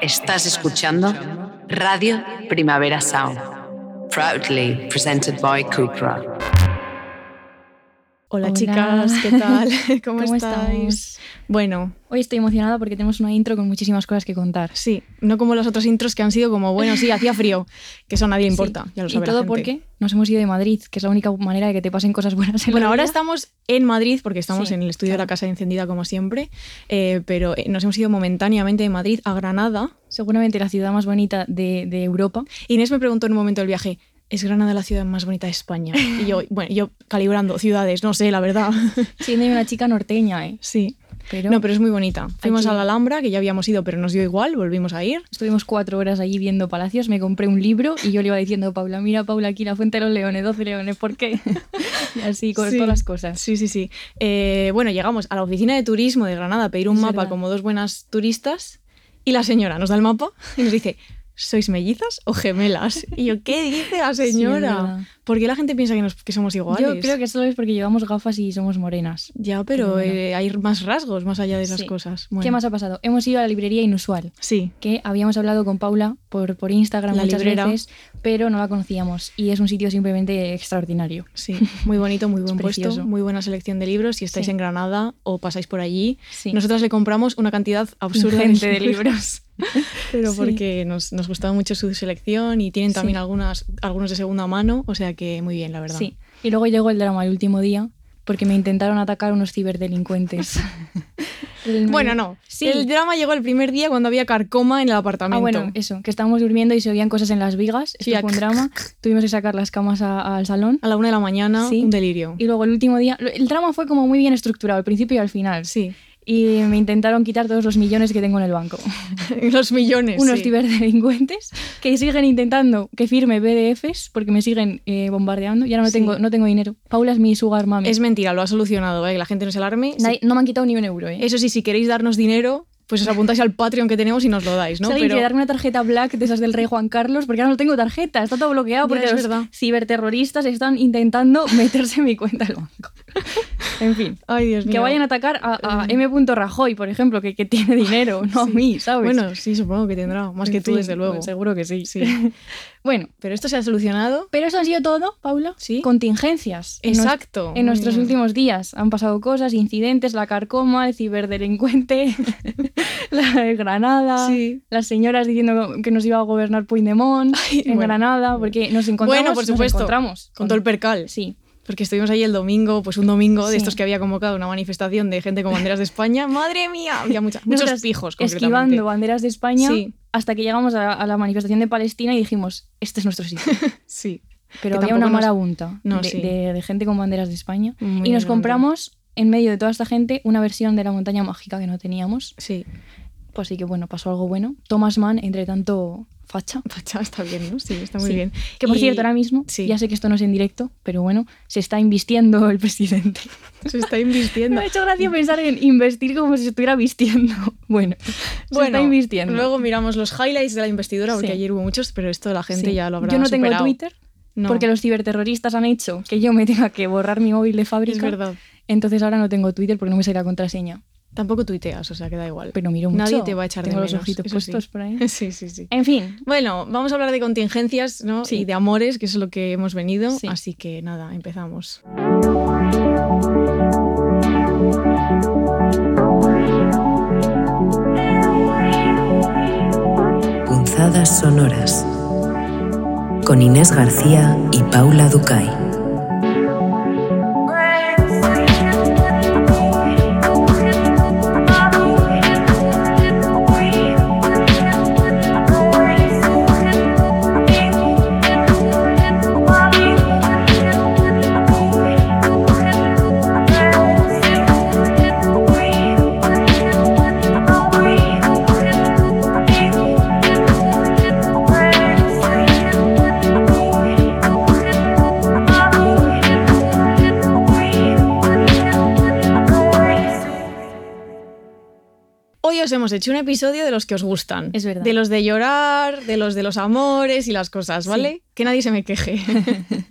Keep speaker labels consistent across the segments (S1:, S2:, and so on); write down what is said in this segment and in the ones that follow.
S1: Estás escuchando Radio Primavera Sound, proudly presented by Cupra.
S2: Hola,
S3: Hola.
S2: chicas, ¿qué tal? ¿Cómo,
S3: ¿Cómo
S2: estáis?
S3: estamos?
S2: Bueno,
S3: Hoy estoy emocionada porque tenemos una intro con muchísimas cosas que contar.
S2: sí, no como los otros intros que han sido como, bueno, sí, hacía frío, que eso a nadie importa,
S3: Sí.
S2: ya lo
S3: y
S2: la
S3: todo
S2: gente.
S3: porque nos hemos ido de Madrid, que es la única manera de que te pasen cosas buenas en
S2: Bueno,
S3: la
S2: ahora
S3: vida.
S2: estamos en Madrid porque estamos
S3: Sí,
S2: en el estudio de la casa encendida como siempre, eh, pero eh, nos hemos ido momentáneamente de Madrid a Granada.
S3: Seguramente la ciudad más bonita de, de Europa.
S2: Inés me preguntó en un momento del viaje, ¿es Granada la ciudad más bonita de España? Y yo, bueno, yo calibrando ciudades, no sé, la verdad.
S3: Siendo una chica norteña, ¿eh?
S2: sí.
S3: Pero,
S2: No, pero es muy bonita. Fuimos
S3: Aquí-
S2: a la Alhambra, que ya habíamos ido, pero nos dio igual, volvimos a ir.
S3: estuvimos cuatro horas allí viendo palacios, me compré un libro y yo le iba diciendo a Paula, mira Paula, aquí la Fuente de los Leones, 12 leones, ¿por qué? y así con
S2: Sí.
S3: todas las cosas.
S2: Sí, sí, sí. Eh, bueno, llegamos a la oficina de turismo de Granada a pedir un
S3: Es
S2: mapa
S3: verdad.
S2: como dos buenas turistas y la señora nos da el mapa y nos dice, ¿sois mellizas o gemelas? Y yo, ¿qué dice la
S3: Sí,
S2: señora?
S3: verdad.
S2: ¿Por qué la gente piensa que, nos- que somos iguales?
S3: Yo creo que solo es porque llevamos gafas y somos morenas.
S2: Ya, pero
S3: Pero bueno.
S2: eh, hay más rasgos más allá de esas
S3: Sí.
S2: cosas.
S3: ¿Qué más ha pasado? Hemos ido a la librería inusual.
S2: Sí,
S3: que habíamos hablado con Paula por, por Instagram
S2: La
S3: muchas
S2: librera.
S3: veces, pero no la conocíamos y es un sitio simplemente extraordinario.
S2: sí. Muy bonito, muy buen
S3: Es
S2: puesto, muy buena selección de libros. Si estáis
S3: Sí.
S2: en Granada o pasáis por allí,
S3: Sí.
S2: nosotras le compramos una cantidad absurda
S3: Ingente de libros.
S2: pero
S3: Sí.
S2: porque nos, nos gustaba mucho su selección y tienen también
S3: Sí.
S2: algunas, algunos de segunda mano, o sea que muy bien, la verdad.
S3: Sí. Y luego llegó el drama el último día porque me intentaron atacar unos ciberdelincuentes. El-
S2: Bueno, no.
S3: Sí.
S2: El drama llegó el primer día cuando había carcoma en el apartamento.
S3: Ah, bueno, eso, que estábamos durmiendo y se oían cosas en las vigas. Esto
S2: Sí,
S3: fue un drama. Tuvimos que sacar las camas al salón.
S2: A la una de la mañana,
S3: Sí.
S2: un delirio.
S3: Y luego el último día, el drama fue como muy bien estructurado, al principio y al final.
S2: Sí.
S3: Y me intentaron quitar todos los millones que tengo en el banco.
S2: Los millones.
S3: unos
S2: sí.
S3: ciberdelincuentes que siguen intentando que firme PDFs porque me siguen eh, bombardeando. Ya no
S2: Sí.
S3: tengo, no tengo dinero. Paula es mi sugar mami.
S2: Es mentira, lo ha solucionado, ¿eh? que la gente no se alarme. Sí.
S3: Nadie- No me han quitado ni un euro. ¿eh?
S2: Eso sí, si queréis darnos dinero, pues os apuntáis al Patreon que tenemos y nos lo dais, ¿no?
S3: Si alguien quiere darme una tarjeta black de esas del rey Juan Carlos, porque ahora no tengo tarjeta, está todo bloqueado
S2: Ya,
S3: porque
S2: es
S3: los
S2: verdad.
S3: ciberterroristas están intentando meterse en mi cuenta del banco. en fin.
S2: Ay, Dios mío.
S3: Que vayan a atacar a, a M. Rajoy, por ejemplo, que, que tiene dinero, no a mí, ¿sabes?
S2: Bueno, sí, supongo que tendrá. Más
S3: En
S2: que tú,
S3: fin,
S2: desde luego.
S3: pues seguro que sí.
S2: Sí.
S3: bueno,
S2: Pero esto se ha solucionado.
S3: pero eso ha sido todo, Paula.
S2: Sí.
S3: Contingencias. En
S2: Exacto.
S3: En nuestros
S2: Muy bien.
S3: últimos días han pasado cosas, incidentes, la carcoma, el ciberdelincuente, la de Granada,
S2: Sí.
S3: las señoras diciendo que nos iba a gobernar Puigdemont en
S2: bueno.
S3: Granada, porque nos encontramos.
S2: Bueno, por
S3: nos encontramos
S2: Con todo el percal.
S3: Sí.
S2: Porque estuvimos ahí el domingo, pues un domingo de
S3: Sí.
S2: estos que había convocado una manifestación de gente con banderas de España. ¡Madre mía! Había mucha- muchos pijos.
S3: Esquivando banderas de España
S2: Sí.
S3: hasta que llegamos a, a la manifestación de Palestina y dijimos, este es nuestro sitio.
S2: Sí.
S3: Pero
S2: Que
S3: había una
S2: nos-
S3: marabunta
S2: No,
S3: de,
S2: sí.
S3: de- de gente con banderas de España.
S2: Muy
S3: y nos
S2: grande.
S3: compramos, en medio de toda esta gente, una versión de la montaña mágica que no teníamos.
S2: Sí.
S3: Pues así que bueno, pasó algo bueno. Thomas Mann, entre tanto, facha.
S2: Facha, está bien, ¿no? Sí, está muy
S3: Sí.
S2: bien.
S3: Que por
S2: Y
S3: cierto, ahora mismo,
S2: Sí.
S3: ya sé que esto no es en directo, pero bueno, se está invistiendo el presidente.
S2: Se está invirtiendo.
S3: Me ha hecho gracia pensar en investir como si estuviera vistiendo. Bueno, se está invirtiendo.
S2: Luego miramos los highlights de la investidura, porque
S3: Sí.
S2: ayer hubo muchos, pero esto la gente ya lo habrá
S3: Yo no tengo. Twitter
S2: No.
S3: porque los ciberterroristas han hecho que yo me tenga que borrar mi móvil de fábrica.
S2: Es verdad.
S3: Entonces ahora no tengo Twitter porque no me sale la contraseña.
S2: Tampoco tuiteas, o sea que da igual.
S3: Pero miro mucho.
S2: Nadie te va a echar
S3: Tengo
S2: de
S3: los
S2: menos,
S3: ojitos
S2: eso sí.
S3: puestos por ahí.
S2: Sí, sí, sí.
S3: En fin,
S2: Bueno, vamos a hablar de contingencias ¿no?
S3: Sí.
S2: y de amores, que es lo que hemos venido.
S3: Sí.
S2: Así que nada, empezamos.
S1: Punzadas sonoras. Con Inés García y Paula Ducay.
S2: Hemos hecho un episodio de los que os gustan.
S3: Es verdad.
S2: De los de llorar, de los de los amores y las cosas, ¿vale? Que nadie se me queje.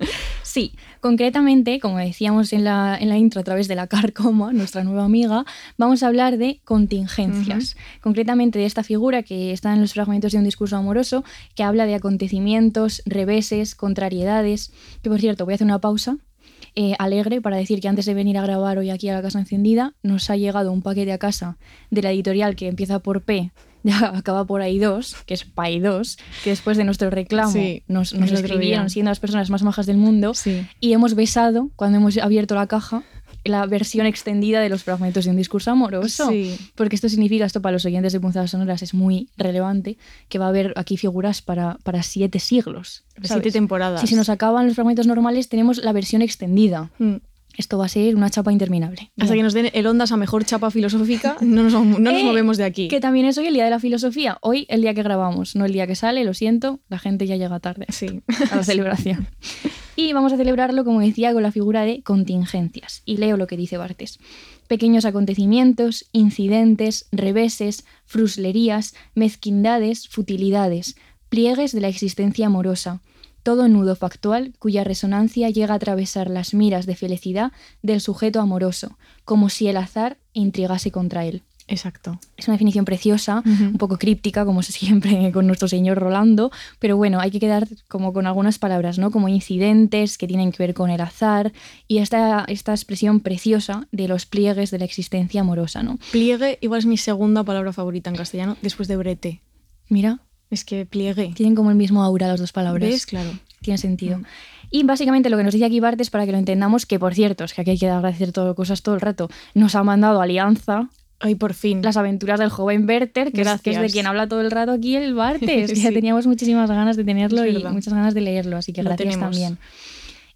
S3: Sí, concretamente, como decíamos en la, en la intro a través de la Carcoma, nuestra nueva amiga, vamos a hablar de contingencias. Concretamente de esta figura que está en los fragmentos de un discurso amoroso, que habla de acontecimientos, reveses, contrariedades. Que por cierto, voy a hacer una pausa eh, alegre para decir que antes de venir a grabar hoy aquí a la Casa Encendida, nos ha llegado un paquete a casa de la editorial que empieza por P, ya acaba por ahí dos, que es Pai 2, que después de nuestro reclamo
S2: Sí,
S3: nos, nos escribieron
S2: día.
S3: siendo las personas más majas del mundo
S2: Sí.
S3: y hemos besado cuando hemos abierto la caja la versión extendida de los fragmentos de un discurso amoroso.
S2: Sí.
S3: Porque esto significa, esto para los oyentes de Punzadas Sonoras es muy relevante, que va a haber aquí figuras para, para siete siglos.
S2: Siete temporadas.
S3: Si se nos acaban los fragmentos normales, tenemos la versión extendida.
S2: Mm.
S3: Esto va a ser una chapa interminable.
S2: Hasta
S3: Bien.
S2: que nos den el Ondas a mejor chapa filosófica, no nos, no nos
S3: Eh,
S2: movemos de aquí.
S3: Que también es hoy el día de la filosofía. Hoy el día que grabamos, no el día que sale, lo siento, la gente ya llega tarde
S2: Sí.
S3: a la celebración. Y vamos a celebrarlo, como decía, con la figura de contingencias. Y leo lo que dice Bartes. Pequeños acontecimientos, incidentes, reveses, fruslerías, mezquindades, futilidades, pliegues de la existencia amorosa. Todo nudo factual cuya resonancia llega a atravesar las miras de felicidad del sujeto amoroso, como si el azar intrigase contra él.
S2: Exacto.
S3: Es una definición preciosa, un poco críptica, como siempre con nuestro señor Rolando, pero bueno, hay que quedar como con algunas palabras, ¿no? Como incidentes que tienen que ver con el azar y esta, esta expresión preciosa de los pliegues de la existencia amorosa, ¿no?
S2: Pliegue igual es mi segunda palabra favorita en castellano, después de brete.
S3: Mira,
S2: Es que pliegue.
S3: tienen como el mismo aura las dos palabras.
S2: ¿Ves? Claro.
S3: Tiene sentido.
S2: Mm.
S3: Y básicamente lo que nos dice aquí Bartes, para que lo entendamos, que por cierto, es que aquí hay que agradecer todo, cosas todo el rato, nos ha mandado Alianza,
S2: Ay, por fin.
S3: las aventuras del joven Werther, que es, que es de
S2: Gracias.
S3: quien habla todo el rato aquí el Bartes, que ya
S2: Sí.
S3: teníamos muchísimas ganas de tenerlo
S2: Es
S3: y muchas ganas de leerlo, así que
S2: Lo
S3: gracias
S2: tenemos.
S3: también.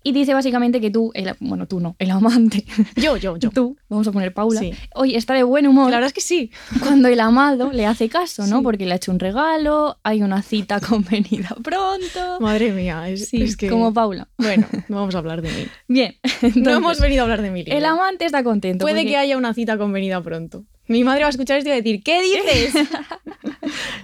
S3: Y dice básicamente que tú, el- bueno, tú no, el amante,
S2: Yo, yo, yo.
S3: tú, vamos a poner Paula,
S2: Sí.
S3: hoy está de buen humor
S2: La verdad es que sí.
S3: cuando el amado le hace caso, ¿no?
S2: Sí.
S3: Porque le ha hecho un regalo, hay una cita convenida pronto.
S2: Madre mía. Es,
S3: Sí,
S2: es que...
S3: como Paula.
S2: Bueno, no vamos a hablar de mí.
S3: Bien,
S2: no hemos venido a hablar de mí.
S3: el amante está contento.
S2: Puede
S3: porque-
S2: que haya una cita convenida pronto. Mi madre va a escuchar esto y va a decir, ¿qué dices?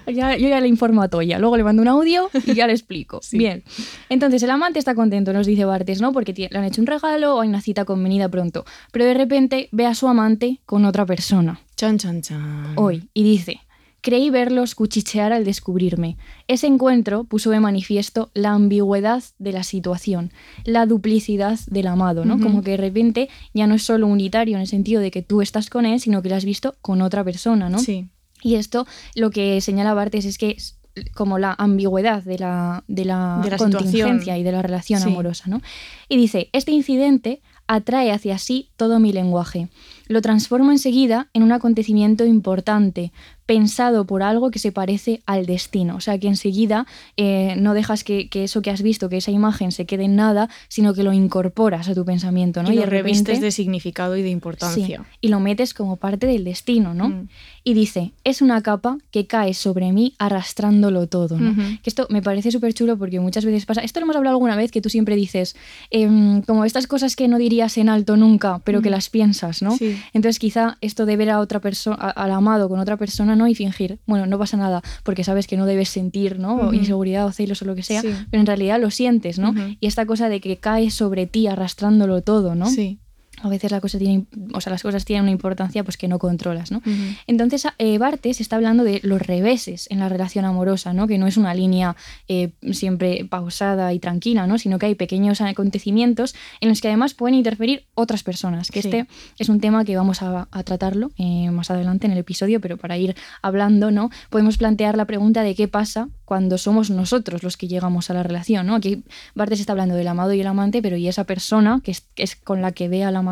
S3: Ya- yo ya le informo a Toya, luego le mando un audio y ya le explico.
S2: Sí.
S3: Bien. Entonces, el amante está contento, nos dice Bartes, ¿no? Porque le han hecho un regalo o hay una cita convenida pronto. Pero de repente ve a su amante con otra persona,
S2: chan, chan, chan.
S3: hoy, y dice. Creí verlos cuchichear al descubrirme. Ese encuentro puso de manifiesto la ambigüedad de la situación, la duplicidad del amado, ¿no? Como que de repente ya no es solo unitario en el sentido de que tú estás con él, sino que lo has visto con otra persona, ¿no?
S2: Sí.
S3: Y esto lo que señala Bartes es que es como la ambigüedad de la, de la,
S2: De la
S3: contingencia
S2: situación.
S3: y de la relación
S2: Sí.
S3: amorosa. ¿no? Y dice, este incidente atrae hacia sí todo mi lenguaje. Lo transformo enseguida en un acontecimiento importante, pensado por algo que se parece al destino. O sea, que enseguida eh, no dejas que, que eso que has visto, que esa imagen se quede en nada, sino que lo incorporas a tu pensamiento. ¿no?
S2: Y, lo
S3: de
S2: revistes de significado y de importancia.
S3: Sí, y lo metes como parte del destino, ¿no?
S2: Mm.
S3: Y dice, es una capa que cae sobre mí arrastrándolo todo, ¿no? Que esto me parece súper chulo porque muchas veces pasa, esto lo hemos hablado alguna vez, que tú siempre dices, em, como estas cosas que no dirías en alto nunca, pero que
S2: Mm.
S3: las piensas, ¿no?
S2: Sí.
S3: Entonces quizá esto de ver a otra persona, al amado con otra persona, ¿no? Y fingir, bueno, no pasa nada, porque sabes que no debes sentir, ¿no? Inseguridad o celos o lo que sea,
S2: Sí.
S3: pero en realidad lo sientes, ¿no? Y esta cosa de que cae sobre ti arrastrándolo todo, ¿no?
S2: Sí.
S3: A veces la cosa tiene, o sea, las cosas tienen una importancia pues que no controlas, ¿no? Entonces, eh, Bartes está hablando de los reveses en la relación amorosa, ¿no? Que no es una línea eh, siempre pausada y tranquila, ¿no? Sino que hay pequeños acontecimientos en los que además pueden interferir otras personas. Que
S2: Sí.
S3: este es un tema que vamos a, a tratarlo eh, más adelante en el episodio, pero para ir hablando, ¿no? Podemos plantear la pregunta de qué pasa cuando somos nosotros los que llegamos a la relación, ¿no? Aquí Bartes está hablando del amado y el amante, pero y esa persona que es, que es con la que ve al amante,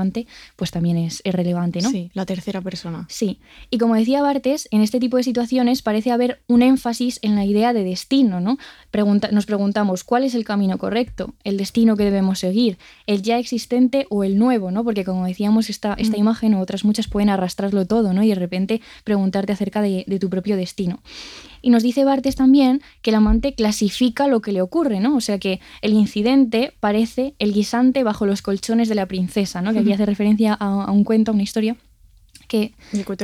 S3: pues también es, es relevante, ¿no?
S2: Sí, la tercera persona.
S3: Sí, y como decía Bartes, en este tipo de situaciones parece haber un énfasis en la idea de destino, ¿no? Pregunta- nos preguntamos cuál es el camino correcto, el destino que debemos seguir, el ya existente o el nuevo, ¿no? Porque como decíamos, esta, esta
S2: Mm.
S3: imagen o otras muchas pueden arrastrarlo todo, ¿no? Y de repente preguntarte acerca de, de tu propio destino. Y nos dice Bartes también que el amante clasifica lo que le ocurre, ¿no? O sea que el incidente parece el guisante bajo los colchones de la princesa, ¿no? Que aquí hace referencia a, a un cuento, a una historia que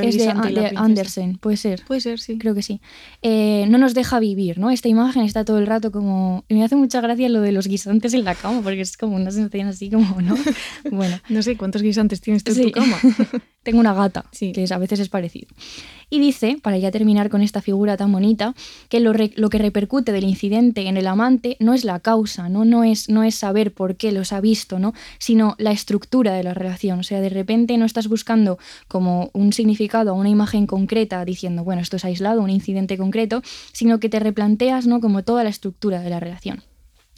S3: es de, de. Andersen, puede ser.
S2: Puede ser, sí.
S3: Creo que sí. Eh, no nos deja vivir, ¿no? Esta imagen está todo el rato como... Y me hace mucha gracia lo de los guisantes en la cama, porque es como una sensación así como, ¿no? Bueno,
S2: No sé cuántos guisantes tienes tú en
S3: Sí.
S2: tu cama.
S3: tengo una gata,
S2: Sí.
S3: que a veces es parecido. Y dice, para ya terminar con esta figura tan bonita, que lo, re- lo que repercute del incidente en el amante no es la causa, ¿no? No, es, no es saber por qué los ha visto, ¿no? Sino la estructura de la relación. O sea, de repente no estás buscando como un significado o una imagen concreta diciendo, bueno, esto es aislado, un incidente concreto, sino que te replanteas, ¿no? Como toda la estructura de la relación.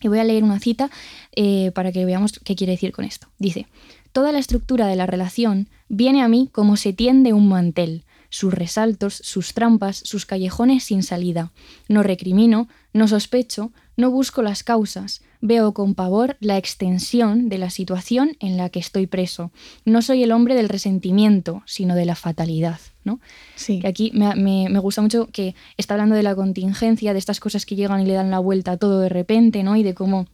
S3: Y voy a leer una cita eh, para que veamos qué quiere decir con esto. Dice, Toda la estructura de la relación viene a mí como se tiende un mantel, sus resaltos, sus trampas, sus callejones sin salida. No recrimino, no sospecho, no busco las causas, veo con pavor la extensión de la situación en la que estoy preso. No soy el hombre del resentimiento, sino de la fatalidad. ¿no?
S2: Sí.
S3: Que aquí me, me- me gusta mucho que está hablando de la contingencia, de estas cosas que llegan y le dan la vuelta a todo de repente, ¿no? Y de cómo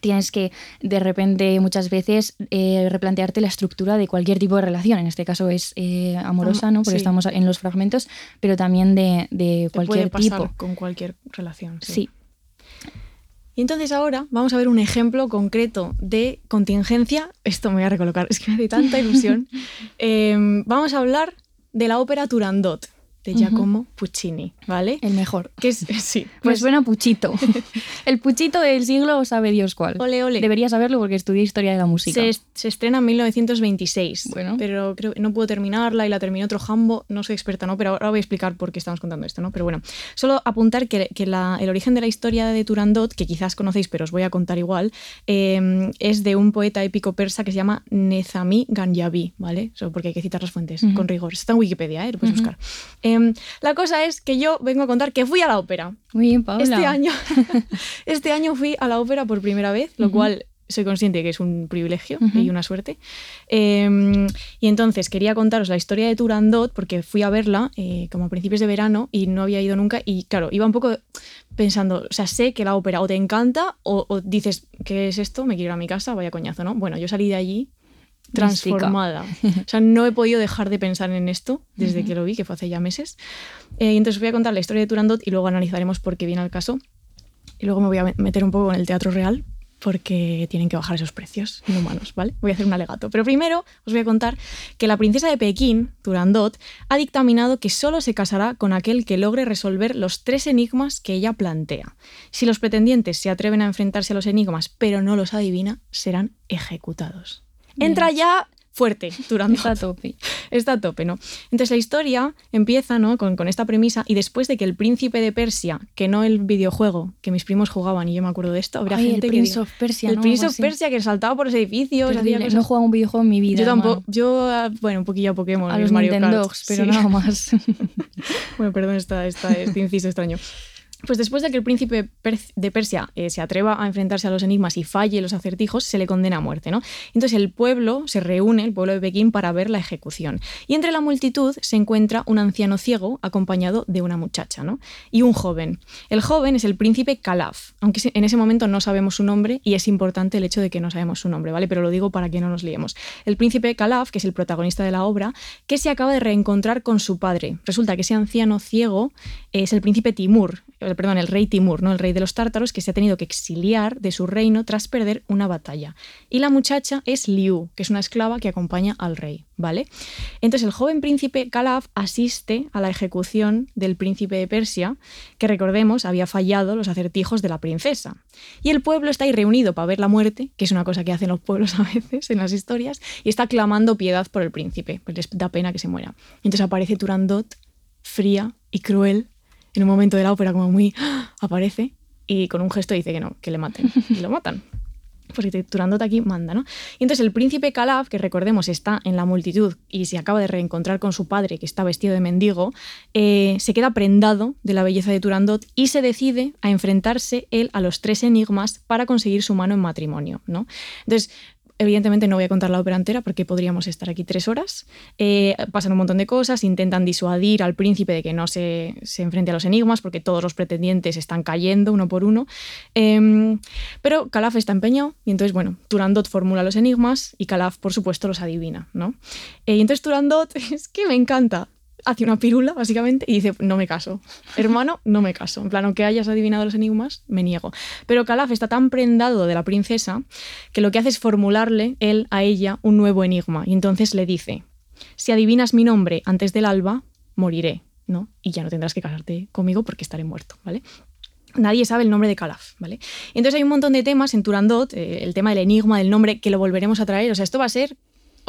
S3: tienes que de repente muchas veces eh, replantearte la estructura de cualquier tipo de relación. En este caso es eh, amorosa,
S2: Am-
S3: ¿no? Porque
S2: sí.
S3: estamos en los fragmentos, pero también de, de
S2: Te puede
S3: cualquier
S2: pasar
S3: tipo.
S2: con cualquier relación. Sí.
S3: Sí.
S2: Y entonces ahora vamos a ver un ejemplo concreto de contingencia. Esto me voy a recolocar, es que me hace tanta ilusión. Eh, vamos a hablar de la ópera Turandot de. Giacomo Puccini, ¿vale?
S3: el mejor.
S2: Que es, sí,
S3: Pues
S2: pues
S3: suena Puchito. el Puchito del siglo sabe Dios cuál.
S2: ole, ole.
S3: Debería saberlo porque estudié historia de la música.
S2: Se, est- se estrena en 1926,
S3: Bueno.
S2: pero creo no puedo terminarla y la terminó otro jambo, no soy experta, ¿no? Pero ahora voy a explicar por qué estamos contando esto, ¿no? Pero bueno, solo apuntar que, que la- el origen de la historia de Turandot, que quizás conocéis, pero os voy a contar igual, eh, es de un poeta épico persa que se llama Nezami Ganjavi, ¿vale? Solo porque hay que citar las fuentes con rigor. Está en Wikipedia, ¿eh? Lo puedes buscar. Eh, la cosa es que yo vengo a contar que fui a la ópera.
S3: Muy bien, Paula.
S2: Este año, este año fui a la ópera por primera vez, lo cual soy consciente que es un privilegio y una suerte. Eh, y entonces quería contaros la historia de Turandot porque fui a verla eh, como a principios de verano y no había ido nunca. Y claro, iba un poco pensando, o sea, sé que la ópera o te encanta o, o dices, ¿qué es esto? Me quiero ir a mi casa, vaya coñazo, ¿no? Bueno, yo salí de allí
S3: Mística.
S2: transformada. O sea, no he podido dejar de pensar en esto desde que lo vi, que fue hace ya meses. Eh, y entonces voy a contar la historia de Turandot y luego analizaremos por qué viene al caso. Y luego me voy a me- meter un poco en el teatro real porque tienen que bajar esos precios inhumanos, ¿vale? Voy a hacer un alegato. Pero primero os voy a contar que la princesa de Pekín, Turandot, ha dictaminado que solo se casará con aquel que logre resolver los tres enigmas que ella plantea. Si los pretendientes se atreven a enfrentarse a los enigmas pero no los adivina, serán ejecutados. Entra ya fuerte, Turandot.
S3: Está a tope.
S2: Está a tope, ¿no? Entonces la historia empieza ¿no? con, con esta premisa y después de que el príncipe de Persia, que no el videojuego, que mis primos jugaban y yo me acuerdo de esto, habrá
S3: Ay,
S2: gente
S3: el
S2: que
S3: Prince
S2: diga-
S3: of Persia,
S2: el
S3: ¿no?
S2: Prince of. Persia que saltaba por los edificios, hacía cosas-
S3: No he jugado un videojuego en mi vida.
S2: yo tampoco,
S3: hermano.
S2: yo, bueno, un poquillo a Pokémon,
S3: A los
S2: Mario
S3: Nintendo,
S2: Kart.
S3: pero
S2: Sí.
S3: nada más.
S2: Bueno, perdón esta, esta- este inciso extraño. Pues después de que el príncipe de Persia eh, se atreva a enfrentarse a los enigmas y falle los acertijos, se le condena a muerte, ¿no? Entonces el pueblo se reúne, el pueblo de Pekín, para ver la ejecución. Y entre la multitud se encuentra un anciano ciego acompañado de una muchacha, ¿no? Y un joven. El joven es el príncipe Calaf, aunque en ese momento no sabemos su nombre y es importante el hecho de que no sabemos su nombre, ¿vale? Pero lo digo para que no nos liemos. El príncipe Calaf, que es el protagonista de la obra, que se acaba de reencontrar con su padre. Resulta que ese anciano ciego es el príncipe Timur, perdón, el rey Timur, ¿no? El rey de los tártaros, que se ha tenido que exiliar de su reino tras perder una batalla. Y la muchacha es Liu, que es una esclava que acompaña al rey, ¿vale? Entonces el joven príncipe Calaf asiste a la ejecución del príncipe de Persia, que recordemos había fallado los acertijos de la princesa. Y el pueblo está ahí reunido para ver la muerte, que es una cosa que hacen los pueblos a veces en las historias, y está clamando piedad por el príncipe, pues les da pena que se muera. Entonces aparece Turandot, fría y cruel, en un momento de la ópera como muy ¡ah! aparece y con un gesto dice que no, que le maten. Y lo matan. Porque Turandot aquí manda, ¿no? Y entonces el príncipe Calaf, que recordemos está en la multitud y se acaba de reencontrar con su padre, que está vestido de mendigo, eh, se queda prendado de la belleza de Turandot y se decide a enfrentarse él a los tres enigmas para conseguir su mano en matrimonio, ¿no? Entonces, Evidentemente no voy a contar la ópera entera porque podríamos estar aquí tres horas. Eh, pasan un montón de cosas, intentan disuadir al príncipe de que no se, se enfrente a los enigmas porque todos los pretendientes están cayendo uno por uno. Em, pero Calaf está empeñado y entonces, bueno, Turandot formula los enigmas y Calaf, por supuesto, los adivina, ¿no? Eh, y entonces Turandot, es que me encanta, hace una pirula, básicamente, y dice, no me caso. Hermano, no me caso. En plan, aunque hayas adivinado los enigmas, me niego. Pero Calaf está tan prendado de la princesa que lo que hace es formularle él a ella un nuevo enigma. Y entonces le dice, si adivinas mi nombre antes del alba, moriré, ¿no? Y ya no tendrás que casarte conmigo porque estaré muerto, ¿vale? Nadie sabe el nombre de Calaf, ¿vale? Entonces hay un montón de temas en Turandot, eh, el tema del enigma, del nombre, que lo volveremos a traer. O sea, esto va a ser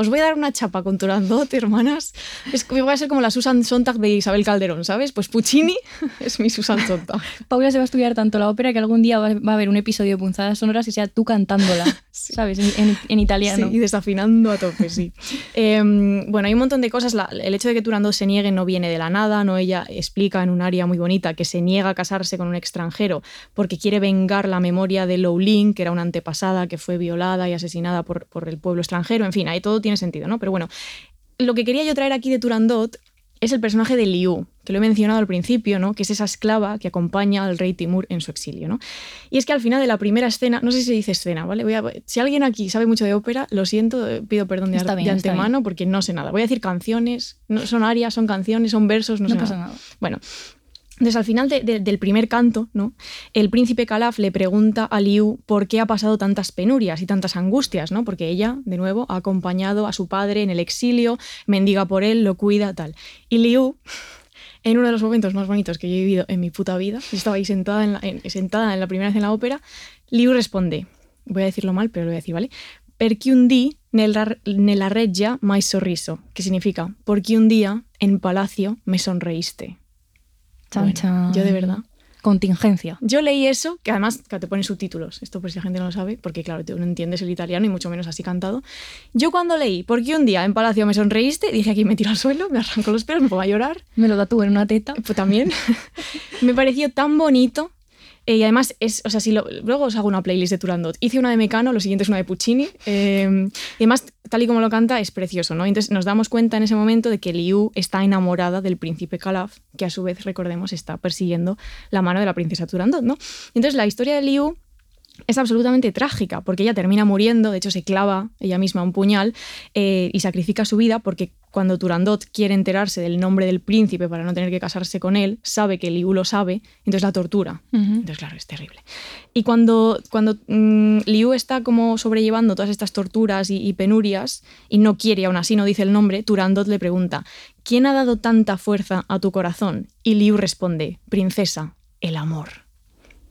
S2: os voy a dar una chapa con Turandot, hermanas. Es que voy a ser como la Susan Sontag de Isabel Calderón, ¿sabes? Pues Puccini es mi Susan Sontag.
S3: Paula se va a estudiar tanto la ópera que algún día va a haber un episodio de Punzadas Sonoras y sea tú cantándola, ¿sabes? En, en, italiano.
S2: Sí, y desafinando a tope, sí. Em, bueno, hay un montón de cosas. el hecho de que Turandot se niegue no viene de la nada, ¿no? Ella explica en un área muy bonita que se niega a casarse con un extranjero porque quiere vengar la memoria de Lowlin, que era una antepasada que fue violada y asesinada por, por el pueblo extranjero. En fin, ahí todo tiene sentido, ¿no? Pero bueno, lo que quería yo traer aquí de Turandot es el personaje de Liu, que lo he mencionado al principio, ¿no? que es esa esclava que acompaña al rey Timur en su exilio. ¿no? Y es que al final de la primera escena, no sé si se dice escena, ¿vale? Voy a, si alguien aquí sabe mucho de ópera, lo siento, pido perdón de, de antemano porque no sé nada. Voy a decir canciones, no, son arias, son canciones, son versos, no, sé
S3: pasa
S2: nada.
S3: nada.
S2: Bueno, entonces, al final del primer canto, ¿no? el príncipe Calaf le pregunta a Liu por qué ha pasado tantas penurias y tantas angustias, ¿no? porque ella, de nuevo, ha acompañado a su padre en el exilio, mendiga por él, lo cuida, tal. Y Liu, en uno de los momentos más bonitos que yo he vivido en mi puta vida, estaba ahí sentada en la, sentada en la primera vez en la ópera, Liu responde, voy a decirlo mal, pero lo voy a decir, ¿vale? Perché un nella, nella reggia mai sorriso, que significa, porque un día en palacio me sonreíste.
S3: Chan,
S2: Yo de verdad.
S3: Contingencia.
S2: Yo leí eso, que además que te pone subtítulos, esto por si la gente no lo sabe, porque claro, tú no entiendes el italiano y mucho menos así cantado. Yo cuando leí, porque un día en Palacio me sonreíste, dije aquí me tiro al suelo, me arranco los pelos, me pongo a llorar.
S3: Me lo tatúo en una teta.
S2: Pues también. me pareció tan bonito eh, y además, es, o sea, si luego os hago una playlist de Turandot. Hice una de Mecano, lo siguiente es una de Puccini. Eh, y además, tal y como lo canta, es precioso, ¿no? Entonces nos damos cuenta en ese momento de que Liu está enamorada del príncipe Calaf, que a su vez, recordemos, está persiguiendo la mano de la princesa Turandot, ¿no? Entonces la historia de Liu es absolutamente trágica, porque ella termina muriendo, de hecho se clava ella misma un puñal eh, y sacrifica su vida porque cuando Turandot quiere enterarse del nombre del príncipe para no tener que casarse con él, sabe que Liu lo sabe, entonces la tortura. Entonces, claro, es terrible. Y cuando, cuando mm, Liu está como sobrellevando todas estas torturas y, y penurias y no quiere, aún así no dice el nombre, Turandot le pregunta, ¿quién ha dado tanta fuerza a tu corazón? Y Liu responde, princesa, el amor.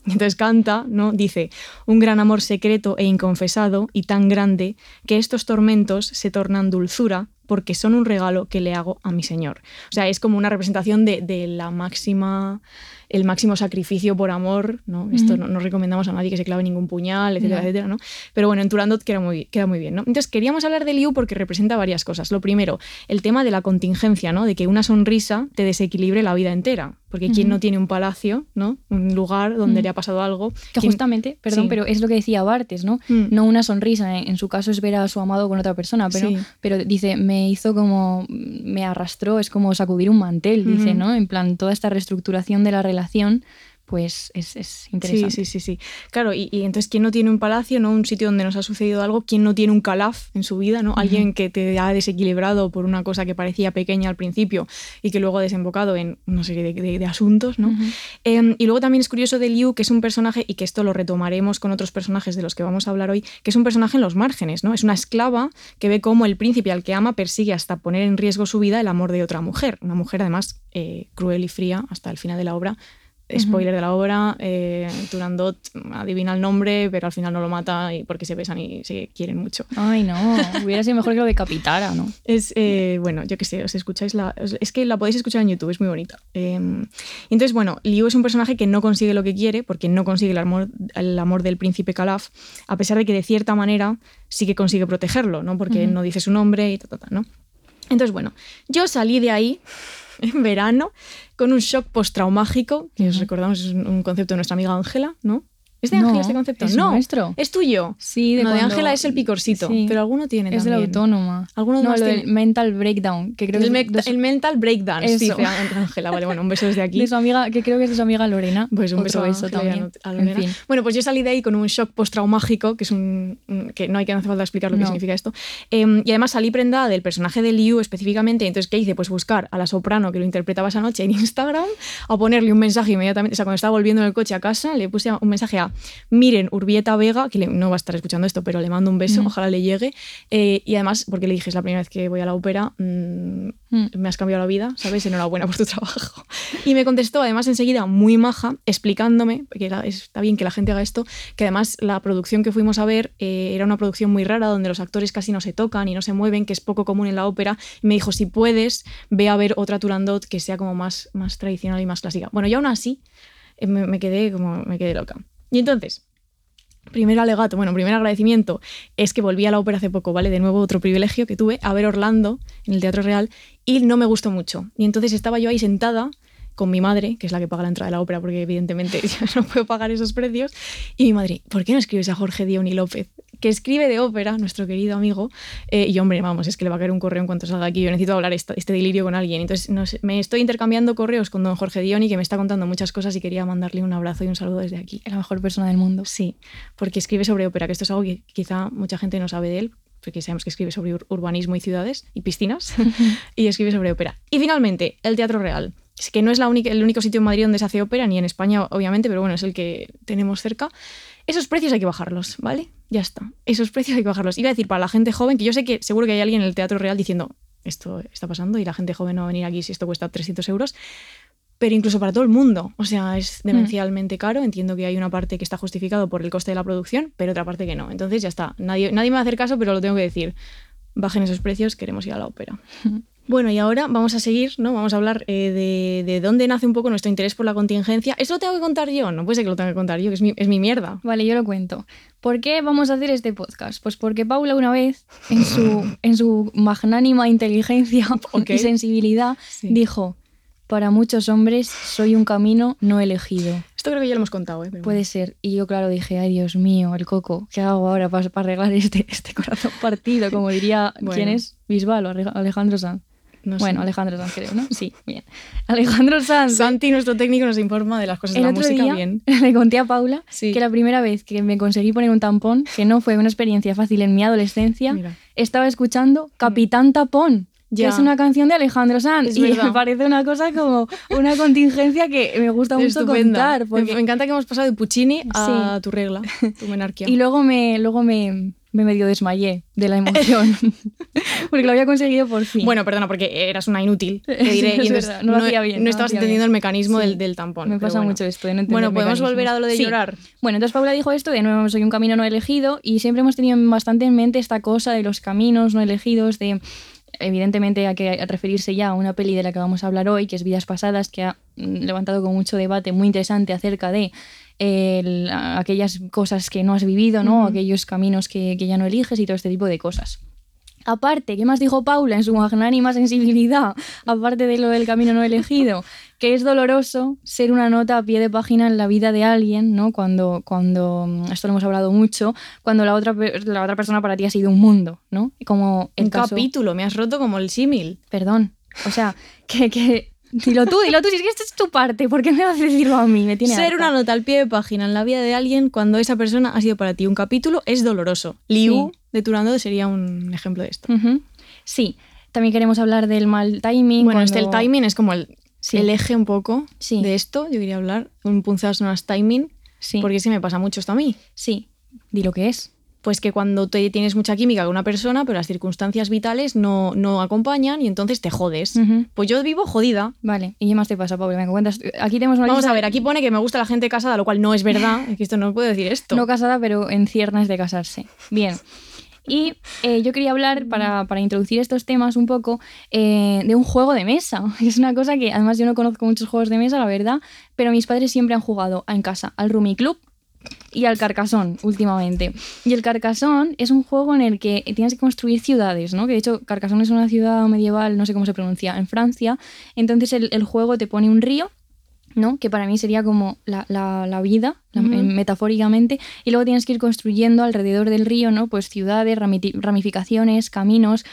S2: Y Entonces canta, ¿no? Dice, un gran amor secreto e inconfesado y tan grande que estos tormentos se tornan dulzura porque son un regalo que le hago a mi Señor. O sea, es como una representación de, de la máxima, el máximo sacrificio por amor, ¿no? Esto no, no recomendamos a nadie que se clave ningún puñal, etcétera,
S3: No.
S2: etcétera, ¿no? Pero bueno, en Turandot queda muy, queda muy bien, ¿no? Entonces queríamos hablar de Liu porque representa varias cosas. Lo primero, el tema de la contingencia, ¿no? De que una sonrisa te desequilibre la vida entera. Porque quien
S3: Ujú.
S2: no tiene un palacio, ¿no? Un lugar donde
S3: Mm.
S2: le ha pasado algo.
S3: Que justamente, perdón,
S2: Sí.
S3: pero es lo que decía Bartes, ¿no?
S2: Mm.
S3: No una sonrisa, en, en su caso es ver a su amado con otra persona, pero,
S2: Sí.
S3: pero dice, me hizo como, me arrastró, es como sacudir un mantel, dice. ¿no? En plan, toda esta reestructuración de la relación, pues es, es interesante.
S2: Sí, sí, sí, sí. Claro, y, y entonces, ¿quién no tiene un palacio, no un sitio donde nos ha sucedido algo? ¿Quién no tiene un calaf en su vida, no? Alguien que te ha desequilibrado por una cosa que parecía pequeña al principio y que luego ha desembocado en una serie de, de- de asuntos, ¿no? Eh, y luego también es curioso de Liu, que es un personaje, y que esto lo retomaremos con otros personajes de los que vamos a hablar hoy, que es un personaje en los márgenes, ¿no? Es una esclava que ve cómo el príncipe al que ama persigue hasta poner en riesgo su vida el amor de otra mujer. Una mujer, además, eh, cruel y fría hasta el final de la obra. Spoiler de la obra, eh, Turandot adivina el nombre, pero al final no lo mata y porque se besan y se quieren mucho.
S3: Ay, no, hubiera sido mejor que lo decapitara, ¿no?
S2: Es, eh, bueno, yo qué sé, os escucháis la. Es que la podéis escuchar en YouTube, es muy bonita. Eh, entonces, bueno, Liu es un personaje que no consigue lo que quiere, porque no consigue el amor, el amor del príncipe Calaf, a pesar de que de cierta manera sí que consigue protegerlo, ¿no? Porque
S3: Ujú.
S2: no dice su nombre y ta, ta, ta, ¿no? Entonces, bueno, yo salí de ahí en verano con un shock postraumágico, que os recordamos es un, un concepto de nuestra amiga Ángela, ¿no? ¿Es de
S3: No,
S2: Ángela este concepto?
S3: es
S2: no.
S3: nuestro.
S2: ¿Es tuyo?
S3: Sí, de
S2: no, de
S3: cuando-
S2: Ángela es el picorcito,
S3: Sí.
S2: pero alguno tiene
S3: Es de la autónoma.
S2: Algunos
S3: no, lo del
S2: tienen-
S3: mental breakdown, que creo
S2: el,
S3: que es de su,
S2: el mental
S3: Eso.
S2: dice Ángela. Vale, bueno, un beso desde aquí.
S3: de su amiga, que creo que es de su amiga Lorena.
S2: Pues un
S3: Otro
S2: beso,
S3: también.
S2: A Lorena.
S3: En fin.
S2: Bueno, pues yo salí de ahí con un shock postraumágico, que es un, que no hay que no hace falta explicar lo que significa esto. Eh, y además salí prendada del personaje de Liu específicamente. Entonces, ¿qué hice? Pues buscar a la soprano que lo interpretaba esa noche en Instagram, a ponerle un mensaje inmediatamente. O sea, cuando estaba volviendo en el coche a casa, le puse un mensaje a Miren Urbieta Vega, que le- no va a estar escuchando esto, pero le mando un beso,
S3: Ujú.
S2: ojalá le llegue. Eh, y además, porque le dije, es la primera vez que voy a la ópera, mm,
S3: Mm.
S2: me has cambiado la vida, ¿sabes? Enhorabuena por tu trabajo. Y me contestó, además, enseguida, muy maja, explicándome, que está bien que la gente haga esto, que además la producción que fuimos a ver eh, era una producción muy rara, donde los actores casi no se tocan y no se mueven, que es poco común en la ópera. Y me dijo, si puedes, ve a ver otra Turandot que sea como más, más tradicional y más clásica. Bueno, y aún así, eh, me, me quedé como, me quedé loca. Y entonces, Primer alegato, bueno, primer agradecimiento es que volví a la ópera hace poco, ¿vale? De nuevo otro privilegio que tuve, a ver Orlando en el Teatro Real y no me gustó mucho. Y entonces estaba yo ahí sentada con mi madre, que es la que paga la entrada de la ópera, porque evidentemente no puedo pagar esos precios, y mi madre, ¿por qué no escribes a Jorge Dioni López? Que escribe de ópera, nuestro querido amigo, eh, y hombre, vamos, es que le va a caer un correo en cuanto salga aquí, yo necesito hablar esta- este delirio con alguien. Entonces, no sé, me estoy intercambiando correos con don Jorge Dioni, que me está contando muchas cosas y quería mandarle un abrazo y un saludo desde aquí.
S3: Es la mejor persona del mundo.
S2: Sí, porque escribe sobre ópera, que esto es algo que quizá mucha gente no sabe de él, porque sabemos que escribe sobre ur- urbanismo y ciudades y piscinas, y escribe sobre ópera. Y finalmente, el Teatro Real, Es que no es la única, el único sitio en Madrid donde se hace ópera, ni en España, obviamente, pero bueno, es el que tenemos cerca. Esos precios hay que bajarlos, ¿vale? Ya está. Esos precios hay que bajarlos. Iba a decir para la gente joven, que yo sé que seguro que hay alguien en el Teatro Real diciendo, esto está pasando y la gente joven no va a venir aquí si esto cuesta 300 euros pero incluso para todo el mundo. O sea, es demencialmente caro. Entiendo que hay una parte que está justificado por el coste de la producción, pero otra parte que no. Entonces ya está. Nadie, nadie me va a hacer caso, pero lo tengo que decir. Bajen esos precios, queremos ir a la ópera. Bueno, y ahora vamos a seguir, ¿no? Vamos a hablar eh, de, de dónde nace un poco nuestro interés por la contingencia. ¿Eso lo tengo que contar yo? No puede ser que lo tenga que contar yo, que es mi, es mi mierda.
S3: Vale, yo lo cuento. ¿Por qué vamos a hacer este podcast? Pues porque Paula una vez, en su, en su magnánima inteligencia y sensibilidad,
S2: Sí.
S3: dijo, para muchos hombres soy un camino no elegido.
S2: Esto creo que ya lo hemos contado, ¿eh? Pero
S3: Puede ser. Y yo, claro, dije, ay, Dios mío, el coco, ¿qué hago ahora para, arreglar este, este corazón partido? Como diría,
S2: Bueno.
S3: ¿quién es? Bisbal o Ale- Alejandro Sanz.
S2: No sé.
S3: bueno, Alejandro Sanz creo, ¿no? Sí, bien. Alejandro Sanz.
S2: Santi, nuestro técnico, nos informa de las cosas de la música
S3: día
S2: bien.
S3: le conté a Paula
S2: Sí.
S3: que la primera vez que me conseguí poner un tampón, que no fue una experiencia fácil en mi adolescencia,
S2: Mira.
S3: estaba escuchando Capitán Tapón. Que
S2: Ya.
S3: es una canción de Alejandro Sanz
S2: Es
S3: y
S2: verdad.
S3: me parece una cosa como una contingencia que me gusta mucho
S2: Estupenda.
S3: contar.
S2: Me-
S3: Porque...
S2: Me encanta que hemos pasado de Puccini a tu regla, tu menarquía.
S3: Y luego me, luego me, me medio desmayé de la emoción. porque lo había conseguido por fin.
S2: Bueno, perdona, porque eras una inútil, te diré, y entonces
S3: no lo hacía bien,
S2: no
S3: no
S2: estabas entendiendo
S3: bien.
S2: el mecanismo
S3: Sí.
S2: del, del tampón.
S3: Me pasa
S2: bueno.
S3: mucho esto de no entender
S2: Bueno, podemos volver a lo de
S3: Sí.
S2: llorar.
S3: Bueno, entonces Paula dijo esto de nuevo soy un camino no elegido y siempre hemos tenido bastante en mente esta cosa de los caminos no elegidos, de evidentemente hay que referirse ya a una peli de la que vamos a hablar hoy, que es Vidas Pasadas, que ha mm, levantado con mucho debate muy interesante acerca de el- aquellas cosas que no has vivido, ¿no? Aquellos caminos que, que ya no eliges y todo este tipo de cosas. Aparte, ¿qué más dijo Paula en su magnánima sensibilidad? Aparte de lo del camino no elegido, que es doloroso ser una nota a pie de página en la vida de alguien, ¿no? Cuando, cuando mm, esto lo hemos hablado mucho, cuando la otra, la otra persona para ti ha sido un mundo, ¿no? Como el
S2: Un
S3: caso-
S2: capítulo, me has roto como el símil.
S3: Perdón. O sea, que, que. Dilo tú, dilo tú, si es que esta es tu parte, ¿por qué me vas a decirlo a mí? Me tiene
S2: Ser
S3: harta.
S2: una nota al pie de página en la vida de alguien cuando esa persona ha sido para ti un capítulo es doloroso. Liu de Turandot sería un ejemplo de esto.
S3: Ujú. Sí, también queremos hablar del mal timing.
S2: Bueno,
S3: cuando-
S2: este el timing es como el,
S3: Sí.
S2: el eje un poco
S3: Sí.
S2: de esto, yo quería hablar. Un punzadas no es timing,
S3: Sí,
S2: porque se me pasa mucho esto a mí.
S3: sí, di lo que es.
S2: Pues que cuando te tienes mucha química con una persona, pero las circunstancias vitales no, no acompañan y entonces te jodes. Pues yo vivo jodida.
S3: Vale, ¿y qué más te pasa, Paula? Me cuentas. Aquí tenemos una
S2: Vamos
S3: lista
S2: a ver, aquí pone que me gusta la gente casada, lo cual no es verdad. Esto no puedo decir esto.
S3: No casada, pero en ciernes de casarse. Bien. Y eh, yo quería hablar, para, para introducir estos temas un poco, eh, de un juego de mesa. Es una cosa que, además, yo no conozco muchos juegos de mesa, la verdad, pero mis padres siempre han jugado en casa al Rumi Club y al Carcassonne últimamente. Y el Carcassonne es un juego en el que tienes que construir ciudades, ¿no? Que de hecho Carcassonne es una ciudad medieval, no sé cómo se pronuncia, en Francia. Entonces el, el juego te pone un río ¿no? Que para mí sería como la, vida, metafóricamente, y luego tienes que ir construyendo alrededor del río, ¿no? Pues ciudades, ramificaciones, caminos,